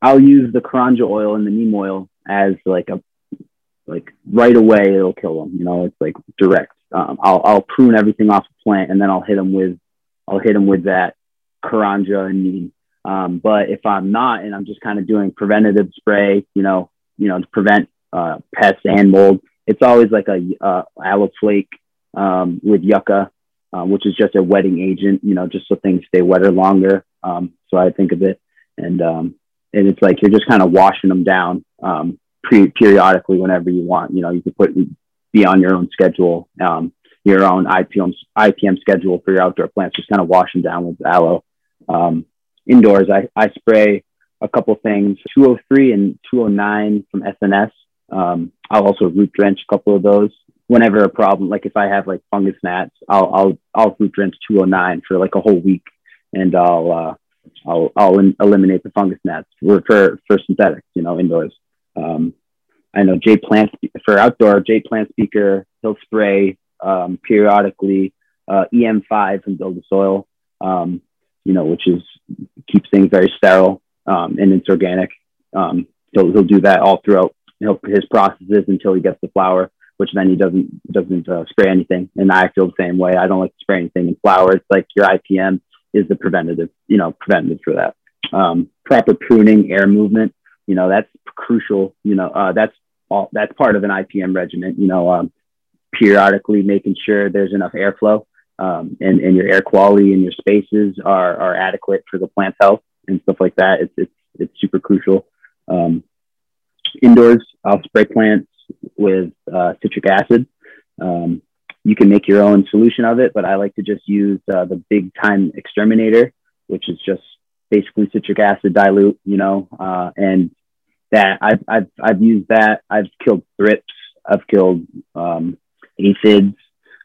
[SPEAKER 2] I'll use the karanja oil and the neem oil as like a like right away it'll kill them. You know, it's like direct. Um, I'll I'll prune everything off the plant and then I'll hit them with I'll hit them with that karanja and. Um, but if I'm not and I'm just kind of doing preventative spray, you know, you know, to prevent uh, pests and mold, it's always like a uh, aloe flake um, with yucca, um, which is just a wetting agent, you know, just so things stay wetter longer. Um, so I think of it, and um, and it's like you're just kind of washing them down. Um, pre- periodically whenever you want. You know, you can put be on your own schedule, um, your own IPM IPM schedule for your outdoor plants. Just kind of wash them down with aloe. Um, indoors, I, I spray a couple things, 203 and 209 from SNS. Um, I'll also root drench a couple of those whenever a problem, like if I have like fungus gnats, I'll, I'll, I'll root drench 209 for like a whole week and I'll, uh, I'll, I'll eliminate the fungus gnats for, for, for synthetics, you know, indoors. Um, I know Jay Plant for outdoor, Jay Plant Speaker, he'll spray um, periodically uh, EM5 from Build the Soil, um, you know, which is keeps things very sterile um, and it's organic. Um, he'll, he'll do that all throughout his processes until he gets the flower, which then he doesn't doesn't uh, spray anything. And I feel the same way. I don't like to spray anything in flower. It's like your IPM is the preventative, you know, preventative for that. Um, proper pruning, air movement, you know, that's crucial. You know, uh, that's all, that's part of an IPM regimen, you know, um, periodically making sure there's enough airflow um, and, and your air quality and your spaces are, are adequate for the plant's health and stuff like that. It's, it's, it's super crucial. Um, indoors, I'll spray plants with uh, citric acid. Um, you can make your own solution of it, but I like to just use uh, the big time exterminator, which is just basically citric acid dilute, you know, uh, and that I've, I've, I've used that. I've killed thrips. I've killed um, aphids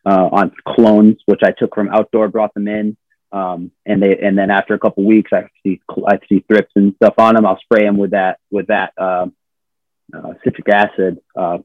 [SPEAKER 2] uh, on clones, which I took from outdoor, brought them in. Um, and they, and then after a couple weeks, I see, I see thrips and stuff on them. I'll spray them with that, with that, uh, uh, citric acid, uh,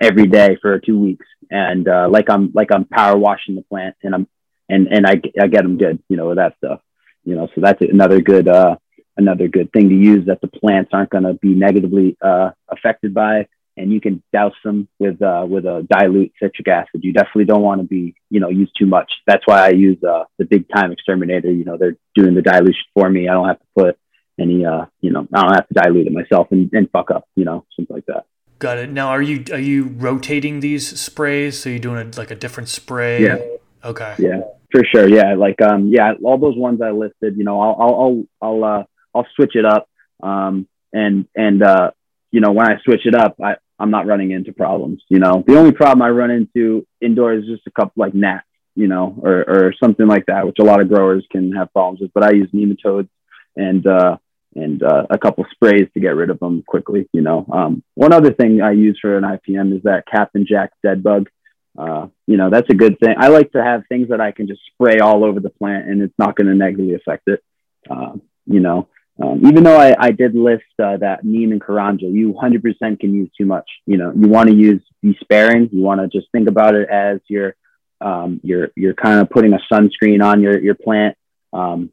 [SPEAKER 2] every day for two weeks. And, uh, like I'm, like I'm power washing the plant and I'm, and, and I, I get them good, you know, with that stuff, you know, so that's another good, uh, another good thing to use that the plants aren't going to be negatively, uh, affected by and you can douse them with uh, with a dilute citric acid. You definitely don't want to be, you know, use too much. That's why I use uh, the big time exterminator. You know, they're doing the dilution for me. I don't have to put any, uh, you know, I don't have to dilute it myself and, and fuck up, you know, something like that.
[SPEAKER 1] Got it. Now, are you are you rotating these sprays? So you're doing a, like a different spray?
[SPEAKER 2] Yeah.
[SPEAKER 1] Okay.
[SPEAKER 2] Yeah, for sure. Yeah, like um, yeah, all those ones I listed. You know, I'll I'll I'll I'll, uh, I'll switch it up. Um, and and uh, you know, when I switch it up, I, I'm not running into problems. You know, the only problem I run into indoors is just a couple like gnats, you know, or, or something like that, which a lot of growers can have problems with. But I use nematodes and uh, and uh, a couple sprays to get rid of them quickly. You know, um, one other thing I use for an IPM is that Captain Jack dead bug. Uh, you know, that's a good thing. I like to have things that I can just spray all over the plant and it's not going to negatively affect it. Uh, you know, um, even though I, I did list uh, that neem and karanja, you 100% can use too much. You know, you want to use be sparing. You want to just think about it as you're um, you're you're kind of putting a sunscreen on your your plant, um,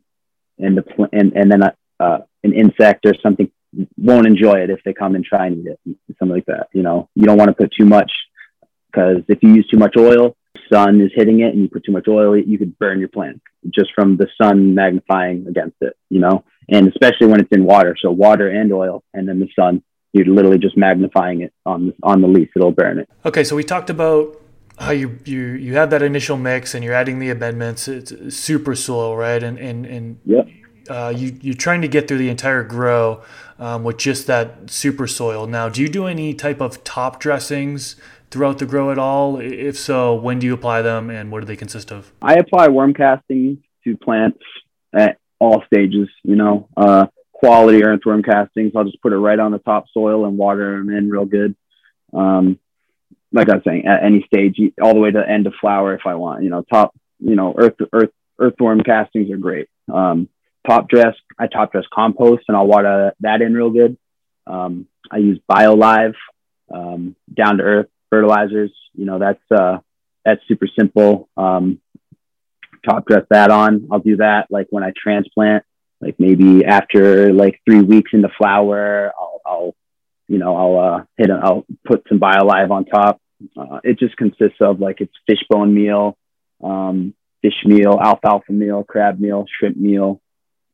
[SPEAKER 2] and the pl- and and then a, uh, an insect or something won't enjoy it if they come and try and eat it, something like that. You know, you don't want to put too much because if you use too much oil, sun is hitting it, and you put too much oil, you could burn your plant just from the sun magnifying against it. You know and especially when it's in water. So water and oil, and then the sun. You're literally just magnifying it on on the leaf. It'll burn it.
[SPEAKER 1] Okay, so we talked about how you you you have that initial mix and you're adding the amendments. It's super soil, right? And and and
[SPEAKER 2] yep.
[SPEAKER 1] Uh, you you're trying to get through the entire grow um, with just that super soil. Now, do you do any type of top dressings throughout the grow at all? If so, when do you apply them and what do they consist of?
[SPEAKER 2] I apply worm castings to plants at all stages, you know, uh, quality earthworm castings. I'll just put it right on the top soil and water them in real good. Um, like I was saying, at any stage, all the way to the end of flower if I want, you know, top, you know, earth, earth, earthworm castings are great. Um, top dress, I top dress compost and I'll water that in real good. Um, I use BioLive, um, down to earth fertilizers. You know, that's, uh, that's super simple. Um, top dress that on. I'll do that like when I transplant, like maybe after like three weeks in the flower, I'll, I'll you know, I'll uh, hit, a, I'll put some BioLive on top. Uh, it just consists of like it's fish bone meal, um, fish meal, alfalfa meal, crab meal, shrimp meal,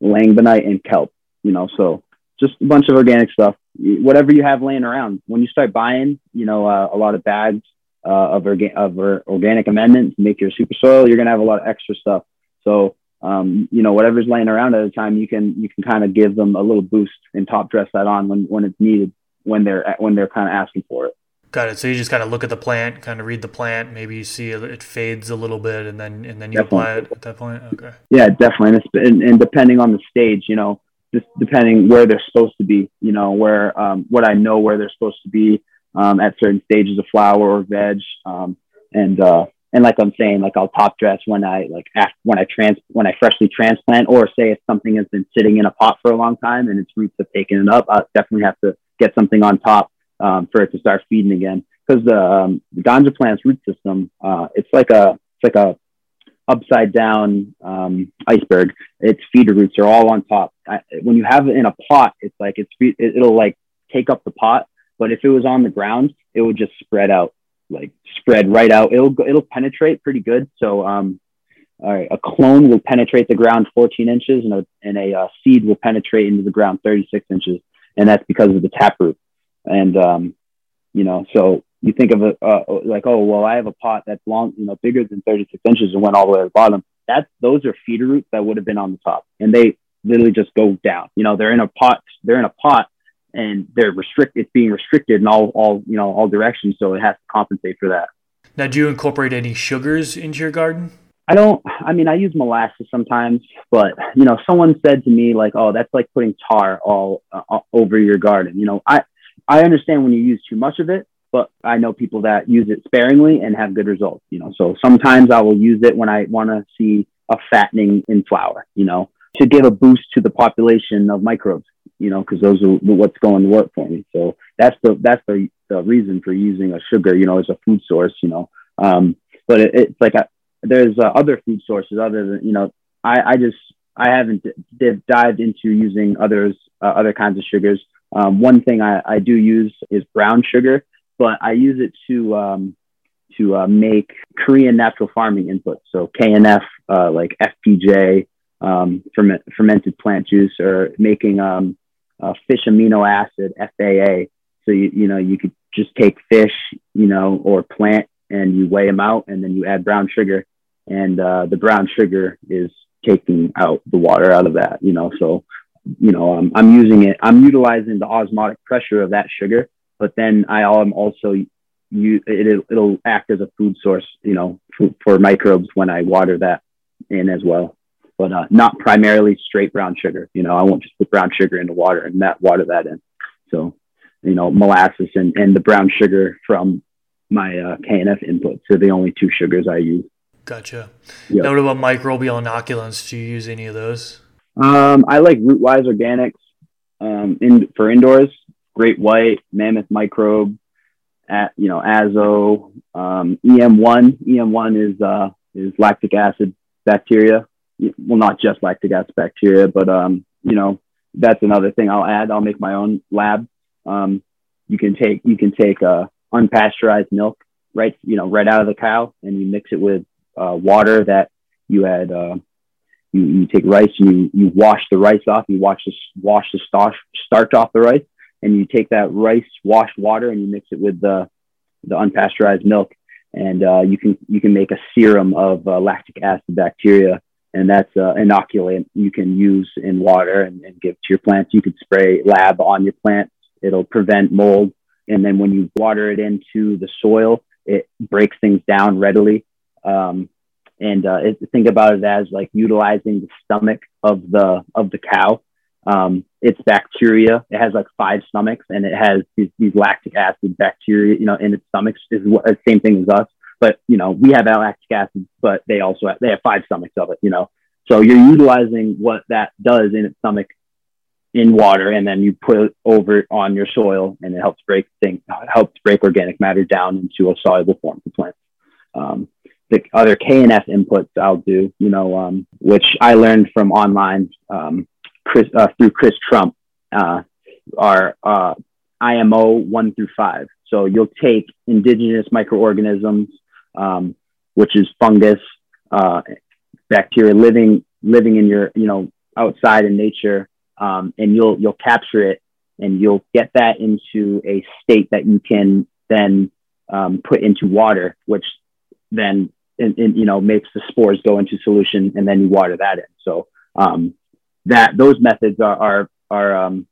[SPEAKER 2] langbeinite, and kelp. You know, so just a bunch of organic stuff. Whatever you have laying around. When you start buying, you know, uh, a lot of bags, uh, of, orga- of organic amendments, make your super soil, you're going to have a lot of extra stuff. So, um, you know, whatever's laying around at a time, you can, you can kind of give them a little boost and top dress that on when, when it's needed, when they're, when they're kind of asking for it.
[SPEAKER 1] Got it. So you just kind of look at the plant, kind of read the plant. Maybe you see it fades a little bit, and then and then you definitely. apply it at that point. Okay.
[SPEAKER 2] Yeah, definitely. And, and, and, depending on the stage, you know, just depending where they're supposed to be, you know, where um, what I know where they're supposed to be, um, at certain stages of flower or veg. Um, and, uh, and like I'm saying, like I'll top dress when I like after, when I trans when I freshly transplant, or say if something has been sitting in a pot for a long time and its roots have taken it up, I definitely have to get something on top um, for it to start feeding again. Because the, um, the ganja plant's root system, uh, it's like a it's like a upside down um, iceberg. Its feeder roots are all on top. I, when you have it in a pot, it's like it's it, it'll like take up the pot but if it was on the ground, it would just spread out, like spread right out. It'll it'll penetrate pretty good. So um, all right, a clone will penetrate the ground 14 inches and a, and a uh, seed will penetrate into the ground 36 inches. And that's because of the taproot. And, um, you know, so you think of it uh, like, oh, well, I have a pot that's long, you know, bigger than 36 inches and went all the way to the bottom. That's, those are feeder roots that would have been on the top and they literally just go down. You know, they're in a pot, they're in a pot and they're restricted, it's being restricted in all, all, you know, all directions. So it has to compensate for that.
[SPEAKER 1] Now, do you incorporate any sugars into your garden?
[SPEAKER 2] I don't, I mean, I use molasses sometimes, but you know, someone said to me like, oh, that's like putting tar all uh, over your garden. You know, I, I understand when you use too much of it, but I know people that use it sparingly and have good results, you know. So sometimes I will use it when I want to see a fattening in flower, you know, to give a boost to the population of microbes, you know, because those are what's going to work for me. So that's the that's the, the reason for using a sugar, you know, as a food source, you know. Um, but it, it's like a, there's uh, other food sources other than you know I, I just I haven't d- dived into using others uh, other kinds of sugars. Um, one thing I, I do use is brown sugar, but I use it to um, to uh, make Korean natural farming inputs. So KNF, uh, like FPJ, um, ferment, fermented plant juice, or making um, fish amino acid FAA. So you you know you could just take fish, you know, or plant, and you weigh them out, and then you add brown sugar, and uh, the brown sugar is taking out the water out of that. You know, so you know I'm using it. I'm utilizing the osmotic pressure of that sugar, but then I am also you it, it'll act as a food source. You know, for, for microbes when I water that in as well. But uh, not primarily straight brown sugar. You know, I won't just put brown sugar into water and that water that in. So, you know, molasses and, and the brown sugar from my uh, KNF inputs are the only two sugars I use.
[SPEAKER 1] Gotcha. Yep. Now, what about microbial inoculants? Do you use any of those?
[SPEAKER 2] Um, I like Rootwise Organics um, in for indoors. Great White, Mammoth Microbe, at you know Azo, um, EM1. EM1 is uh, is lactic acid bacteria. Well, not just lactic bacteria, but um, you know that's another thing I'll add. I'll make my own lab. Um, you can take you can take uh, unpasteurized milk right you know right out of the cow and you mix it with uh, water that you had. Uh, you, you take rice and you, you wash the rice off. You wash the wash the starch starch off the rice, and you take that rice washed water and you mix it with the the unpasteurized milk, and uh, you can you can make a serum of uh, lactic acid bacteria, and that's uh, inoculant you can use in water and, and give to your plants. You could spray lab on your plants. It'll prevent mold, and then when you water it into the soil, it breaks things down readily um, and uh, it, think about it as like utilizing the stomach of the of the cow. Um, it's bacteria. It has like five stomachs, and it has these, these lactic acid bacteria. You know, in its stomachs is the same thing as us. But you know, we have lactic acid, but they also have, they have five stomachs of it. You know, so you're utilizing what that does in its stomach in water, and then you put it over on your soil, and it helps break things, helps break organic matter down into a soluble form for plants. Um, the other KNF inputs I'll do, you know, um, which I learned from online um, Chris, uh, through Chris Trump, uh, are uh, IMO one through five. So you'll take indigenous microorganisms, um, which is fungus, uh, bacteria living living in your, you know, outside in nature, um, and you'll you'll capture it and you'll get that into a state that you can then um, put into water, which then and, and, you know makes the spores go into solution and then you water that in. So um, that those methods are are, are um,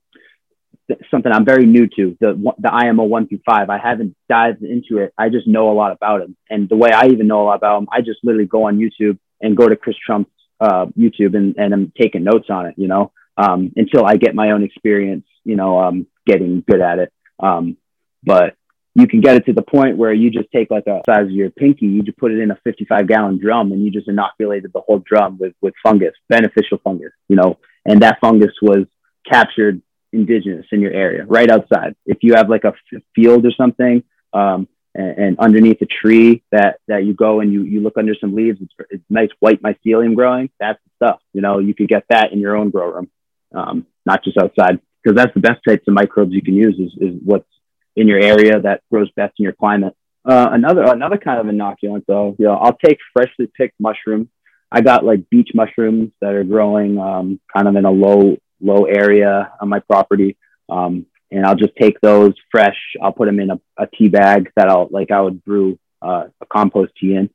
[SPEAKER 2] something i'm very new to the the imo 1 through 5 i haven't dived into it. I just know a lot about them and the way i even know a lot about them i just literally go on youtube and go to chris trump's uh, youtube and, and i'm taking notes on it you know um, until i get my own experience you know um, getting good at it. Um, but you can get it to the point where you just take like a size of your pinky, you just put it in a 55 gallon drum and you just inoculated the whole drum with, with fungus, beneficial fungus, you know, and that fungus was captured indigenous in your area right outside. If you have like a f- field or something, um, and, and, underneath a tree that, that you go and you, you look under some leaves, it's, it's nice white mycelium growing. That's the stuff, you know, you could get that in your own grow room, um, not just outside because that's the best types of microbes you can use is, is what's in your area that grows best in your climate. Uh, another another kind of inoculant though, you know, I'll take freshly picked mushrooms. I got like beech mushrooms that are growing um, kind of in a low low area on my property. Um, and I'll just take those fresh. I'll put them in a, a tea bag that I'll like I would brew uh, a compost tea in,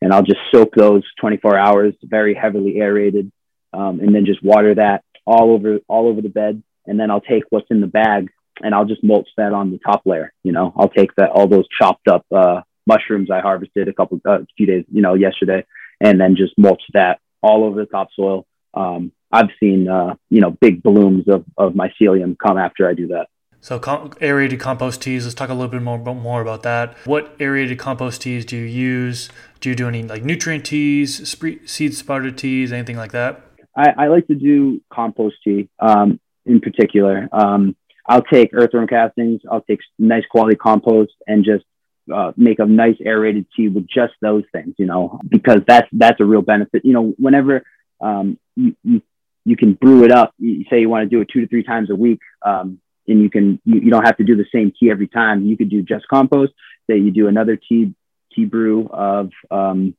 [SPEAKER 2] and I'll just soak those 24 hours, very heavily aerated, um, and then just water that all over all over the bed. And then I'll take what's in the bag and I'll just mulch that on the top layer. You know, I'll take that all those chopped up uh, mushrooms I harvested a couple uh, few days, you know, yesterday, and then just mulch that all over the topsoil. Um, I've seen uh, you know big blooms of of mycelium come after I do that.
[SPEAKER 1] So com- aerated compost teas. Let's talk a little bit more more about that. What aerated compost teas do you use? Do you do any like nutrient teas, sp- seed sprouted teas, anything like that?
[SPEAKER 2] I, I like to do compost tea um, in particular. Um, I'll take earthworm castings. I'll take nice quality compost and just uh, make a nice aerated tea with just those things, you know, because that's that's a real benefit. You know, whenever um, you, you you can brew it up. You say you want to do it two to three times a week, um, and you can you, you don't have to do the same tea every time. You could do just compost. Say you do another tea tea brew of um,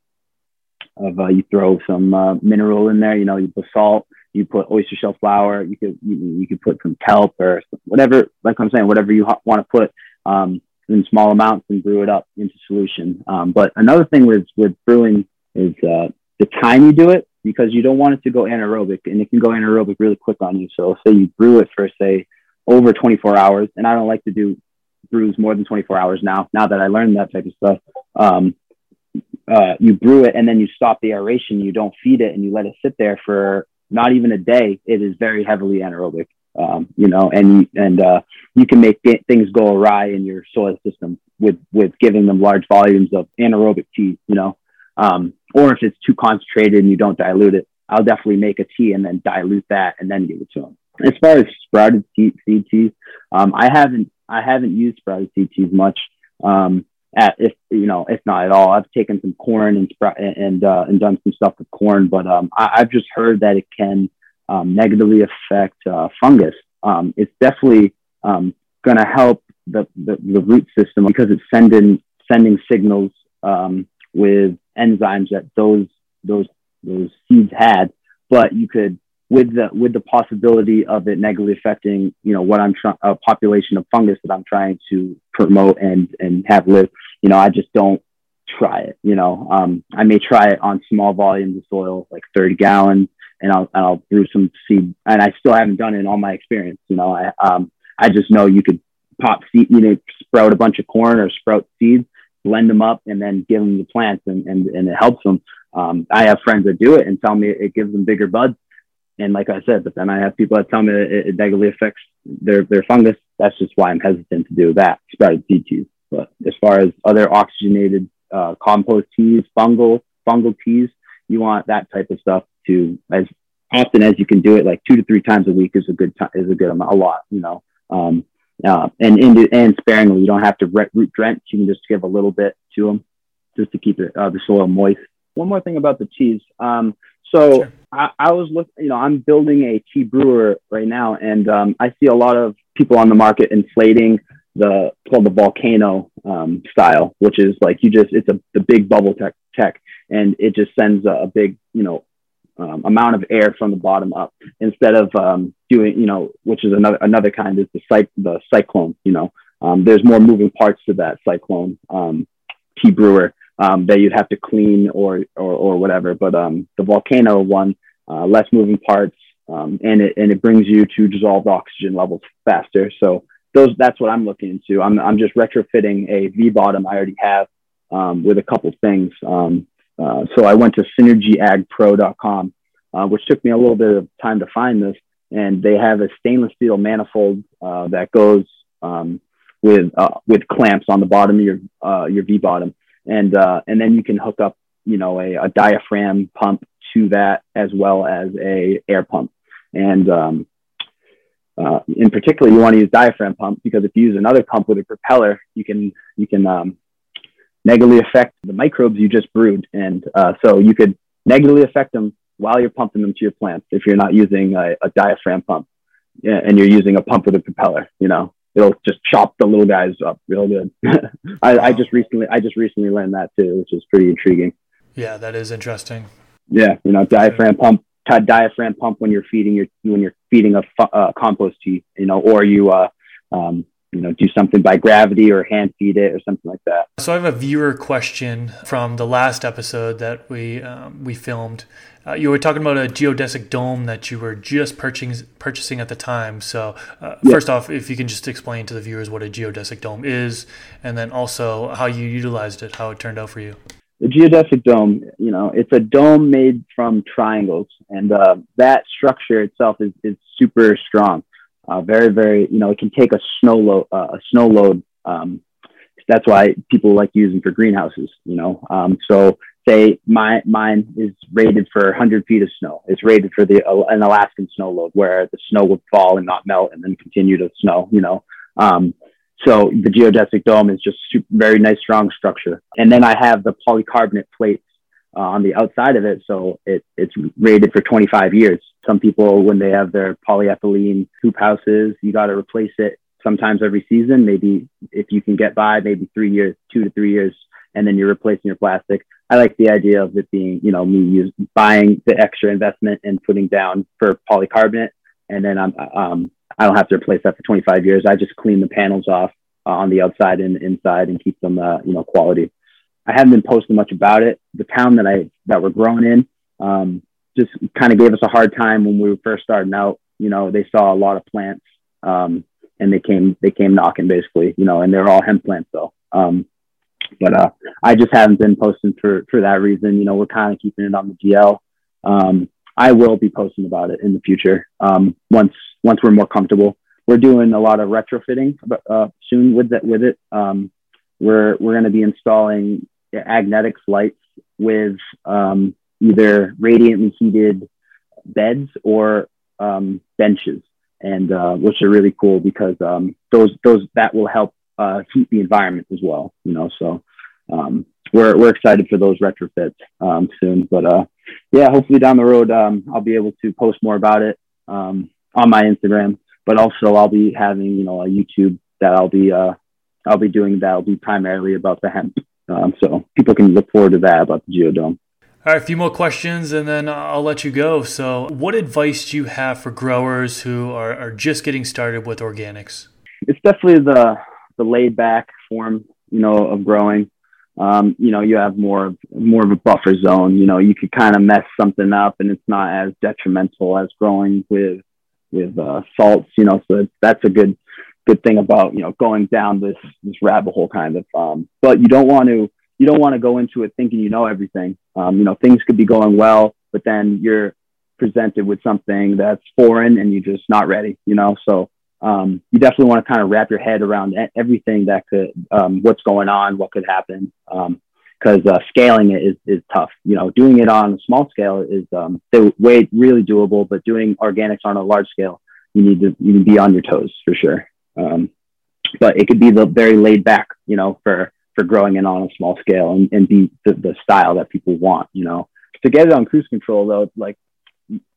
[SPEAKER 2] of uh, you throw some uh, mineral in there. You know, you put salt, you put oyster shell flour. You could you, you could put some kelp or whatever. Like I'm saying, whatever you ha- want to put. Um, in small amounts and brew it up into solution. Um, but another thing with with brewing is uh, the time you do it because you don't want it to go anaerobic and it can go anaerobic really quick on you. So say you brew it for say over 24 hours, and I don't like to do brews more than 24 hours now. Now that I learned that type of stuff, um, uh, you brew it and then you stop the aeration. You don't feed it and you let it sit there for not even a day. It is very heavily anaerobic um, you know, and and uh, you can make things go awry in your soil system with with giving them large volumes of anaerobic tea, you know, um, or if it's too concentrated and you don't dilute it, I'll definitely make a tea and then dilute that and then give it to them. As far as sprouted seed, seed teas, um, I haven't I haven't used sprouted seed teas much. Um, at if you know if not at all, I've taken some corn and sprout and uh, and done some stuff with corn, but um, I, I've just heard that it can um, negatively affect uh, fungus. Um, it's definitely um, going to help the, the, the, root system because it's sending sending signals um, with enzymes that those those those seeds had. But you could with the with the possibility of it negatively affecting you know what I'm trying a population of fungus that I'm trying to promote and and have live. You know, I just don't try it. You know, um, I may try it on small volumes of soil, like 30 gallons, and I'll, and I'll brew some seed. And I still haven't done it in all my experience. You know, I, um, I just know you could pop seed, you know, sprout a bunch of corn or sprout seeds, blend them up, and then give them the plants, and, and, and it helps them. Um, I have friends that do it and tell me it gives them bigger buds. And like I said, but then I have people that tell me it, it negatively affects their, their fungus. That's just why I'm hesitant to do that, sprouted seed teas. But as far as other oxygenated uh, compost teas, fungal, fungal teas, you want that type of stuff to as often as you can do it, like two to three times a week is a good time, is a good amount, a lot, you know. Um, uh, and, and and sparingly, you don't have to root drench. You can just give a little bit to them, just to keep it, uh, the soil moist. One more thing about the teas. Um, so sure. I, I, was looking, you know, I'm building a tea brewer right now, and um, I see a lot of people on the market inflating the called the volcano um, style, which is like you just it's a the big bubble tech tech, and it just sends a, a big you know um, amount of air from the bottom up instead of um, doing, you know, which is another another kind is the cy- the cyclone. You know, um, there's more moving parts to that cyclone um, tea brewer um, that you'd have to clean or or, or whatever. But um, the volcano one, uh, less moving parts, and it and it brings you to dissolved oxygen levels faster. So those that's what I'm looking into. I'm I'm just retrofitting a V bottom I already have with a couple things. Um, uh, so I went to synergyagpro.com, uh, which took me a little bit of time to find this. And they have a stainless steel manifold uh, that goes um, with uh, with clamps on the bottom of your uh, your V bottom, and and then you can hook up you know a, a, diaphragm pump to that as well as a air pump. And um, in particular, you want to use diaphragm pump because if you use another pump with a propeller, you can you can um, negatively affect the microbes you just brewed. And uh, so you could negatively affect them while you're pumping them to your plants if you're not using a, a diaphragm pump and you're using a pump with a propeller, you know, it'll just chop the little guys up real good. <laughs> I, I just recently, I just recently learned that too, which is pretty intriguing.
[SPEAKER 1] Yeah, that is interesting.
[SPEAKER 2] Yeah, you know, diaphragm pump, diaphragm pump when you're feeding your when you're feeding a uh, compost tea, you know, or you uh, um, you know do something by gravity or hand feed it or something like that.
[SPEAKER 1] So i have a viewer question from the last episode that we um, we filmed. Uh, you were talking about a geodesic dome that you were just purchasing purchasing at the time. So uh, yeah. first off if you can just explain to the viewers what a geodesic dome is and then also how you utilized it how it turned out for you.
[SPEAKER 2] The geodesic dome you know it's a dome made from triangles and uh, that structure itself is, is super strong uh, very, very, you know, it can take a snow load, uh, a snow load. Um, that's why people like using for greenhouses, you know. Um, so say my mine is rated for 100 feet of snow. It's rated for the uh, an Alaskan snow load where the snow would fall and not melt and then continue to snow, you know. Um, so the geodesic dome is just super, very nice, strong structure. And then I have the polycarbonate plates uh, on the outside of it. So it, it's rated for 25 years. Some people, when they have their polyethylene hoop houses, you got to replace it sometimes every season. Maybe if you can get by, maybe three years, two to three years, and then you're replacing your plastic. I like the idea of it being, you know, me use, buying the extra investment and putting down for polycarbonate, and then I'm, um, I don't have to replace that for 25 years. I just clean the panels off uh, on the outside and inside and keep them, uh, you know, quality. I haven't been posting much about it. The town that I that we're growing in um, just kind of gave us a hard time when we were first starting out. You know, they saw a lot of plants um, and they came they came knocking basically. You know, and they're all hemp plants though. Um, but uh, I just haven't been posting for for that reason. You know, we're kind of keeping it on the DL. Um, I will be posting about it in the future um, once once we're more comfortable. We're doing a lot of retrofitting uh, soon with that with it. Um, we're we're going to be installing Agnetix lights with um, either radiantly heated beds or um, benches, and uh, which are really cool because um, those those that will help uh, heat the environment as well. You know, so um, we're we're excited for those retrofits um, soon. But uh, yeah, hopefully down the road um, I'll be able to post more about it um, on my Instagram. But also I'll be having you know a YouTube that I'll be uh, I'll be doing that will be primarily about the hemp. So people can look forward to that about the geodome.
[SPEAKER 1] All right, a few more questions and then I'll let you go. So, what advice do you have for growers who are, are just getting started with organics?
[SPEAKER 2] It's definitely the the laid back form, you know, of growing. Um, you know, you have more of more of a buffer zone. You know, you could kind of mess something up, and it's not as detrimental as growing with with uh, salts. You know, so that's a good good thing about you know going down this this rabbit hole kind of um, but you don't want to you don't want to go into it thinking you know everything. Um, you know things could be going well but then you're presented with something that's foreign and you're just not ready you know? So um, you definitely want to kind of wrap your head around everything that could um, what's going on what could happen because um, uh, scaling it is, is tough. You know doing it on a small scale is um, way really doable but doing organics on a large scale you need to you need to be on your toes for sure. Um, but it could be the very laid back, you know, for for growing it on a small scale and, and be the, the style that people want, you know. To get it on cruise control though, like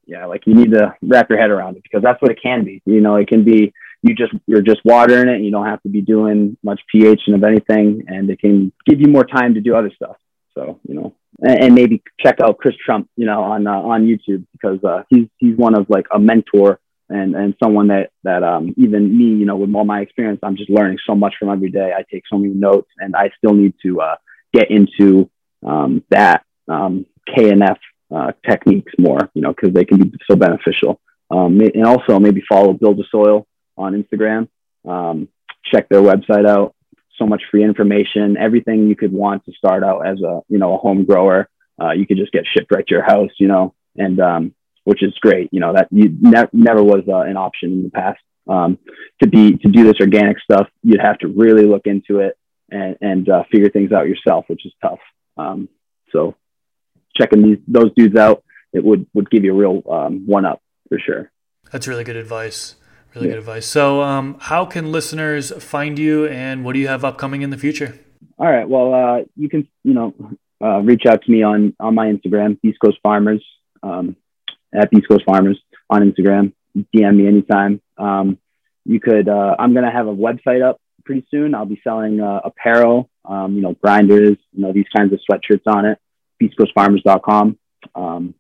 [SPEAKER 2] yeah, like you need to wrap your head around it because that's what it can be. You know, it can be you just you're just watering it. You don't have to be doing much pH and of anything, and it can give you more time to do other stuff. So you know, and, and maybe check out Chris Trump, you know, on uh, on YouTube because uh, he's he's one of like a mentor and and someone that that um, even me, you know, with all my experience, I'm just learning so much from every day. I take so many notes, and I still need to uh, get into um, that um, KNF uh, techniques more, you know, because they can be so beneficial. Um, and also maybe follow Build a Soil on Instagram. Um, check their website out. So much free information, everything you could want to start out as a you know a home grower. Uh, you could just get shipped right to your house, you know, and um, which is great. You know that you ne- never was uh, an option in the past. Um, to be to do this organic stuff, you'd have to really look into it and and uh, figure things out yourself, which is tough. Um, so checking these those dudes out, it would would give you a real um, one up for sure.
[SPEAKER 1] That's really good advice. Really yeah. good advice. So, um, how can listeners find you, and what do you have upcoming in the future?
[SPEAKER 2] All right. Well, uh, you can you know uh, reach out to me on on my Instagram, East Coast Farmers. Um, at East Coast Farmers on Instagram. DM me anytime. Um, you could. Uh, I'm gonna have a website up pretty soon. I'll be selling uh, apparel, um, you know, grinders, you know, these kinds of sweatshirts on it. EastCoastFarmers.com. Um,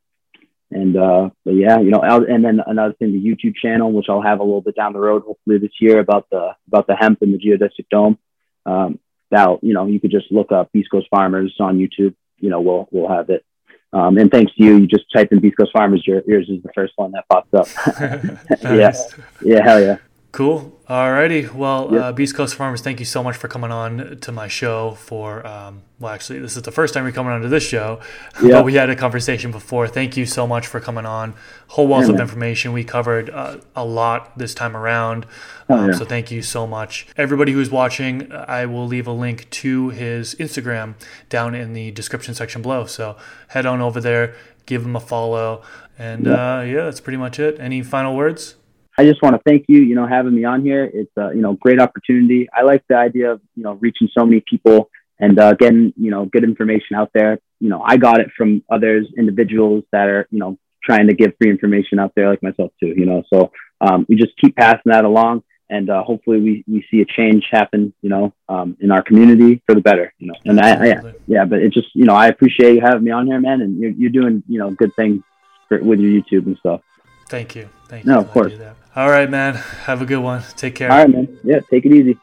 [SPEAKER 2] and uh, but yeah, you know, and then another thing, the YouTube channel, which I'll have a little bit down the road, hopefully this year, about the about the hemp and the geodesic dome. Um, that you know, you could just look up Beast Coast Farmers on YouTube. You know, we'll we'll have it. Um, and thanks to you, you just type in Beast Coast Farmers. Your, yours is the first one that pops up. <laughs> <laughs> yeah, yeah, hell yeah.
[SPEAKER 1] Cool. Alrighty. Well, yep. uh, Beast Coast Farmers, thank you so much for coming on to my show. For um, well, actually, this is the first time you're coming on to this show, yep. <laughs> but we had a conversation before. Thank you so much for coming on. Whole wealth yeah, of information. We covered uh, a lot this time around. Um, yeah. So thank you so much, everybody who's watching. I will leave a link to his Instagram down in the description section below. So head on over there, give him a follow, and yep. uh, yeah, that's pretty much it. Any final words?
[SPEAKER 2] I just want to thank you, you know, having me on here. It's a, you know, great opportunity. I like the idea of, you know, reaching so many people and uh, getting, you know, good information out there. You know, I got it from others, individuals that are, you know, trying to give free information out there like myself too, you know, so um, we just keep passing that along and uh, hopefully we, we see a change happen, you know, um, in our community for the better, you know, and I, I, yeah, but it just, you know, I appreciate you having me on here, man. And you're, you're doing, you know, good things for, with your YouTube and stuff.
[SPEAKER 1] Thank you. Thank
[SPEAKER 2] you. No, of course.
[SPEAKER 1] All right, man. Have a good one. Take care.
[SPEAKER 2] All right, man. Yeah, take it easy.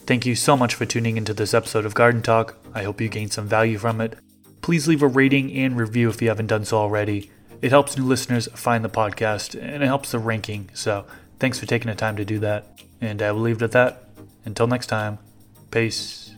[SPEAKER 1] Thank you so much for tuning into this episode of Garden Talk. I hope you gained some value from it. Please leave a rating and review if you haven't done so already. It helps new listeners find the podcast and it helps the ranking. So, thanks for taking the time to do that. And I will leave it at that. Until next time, peace.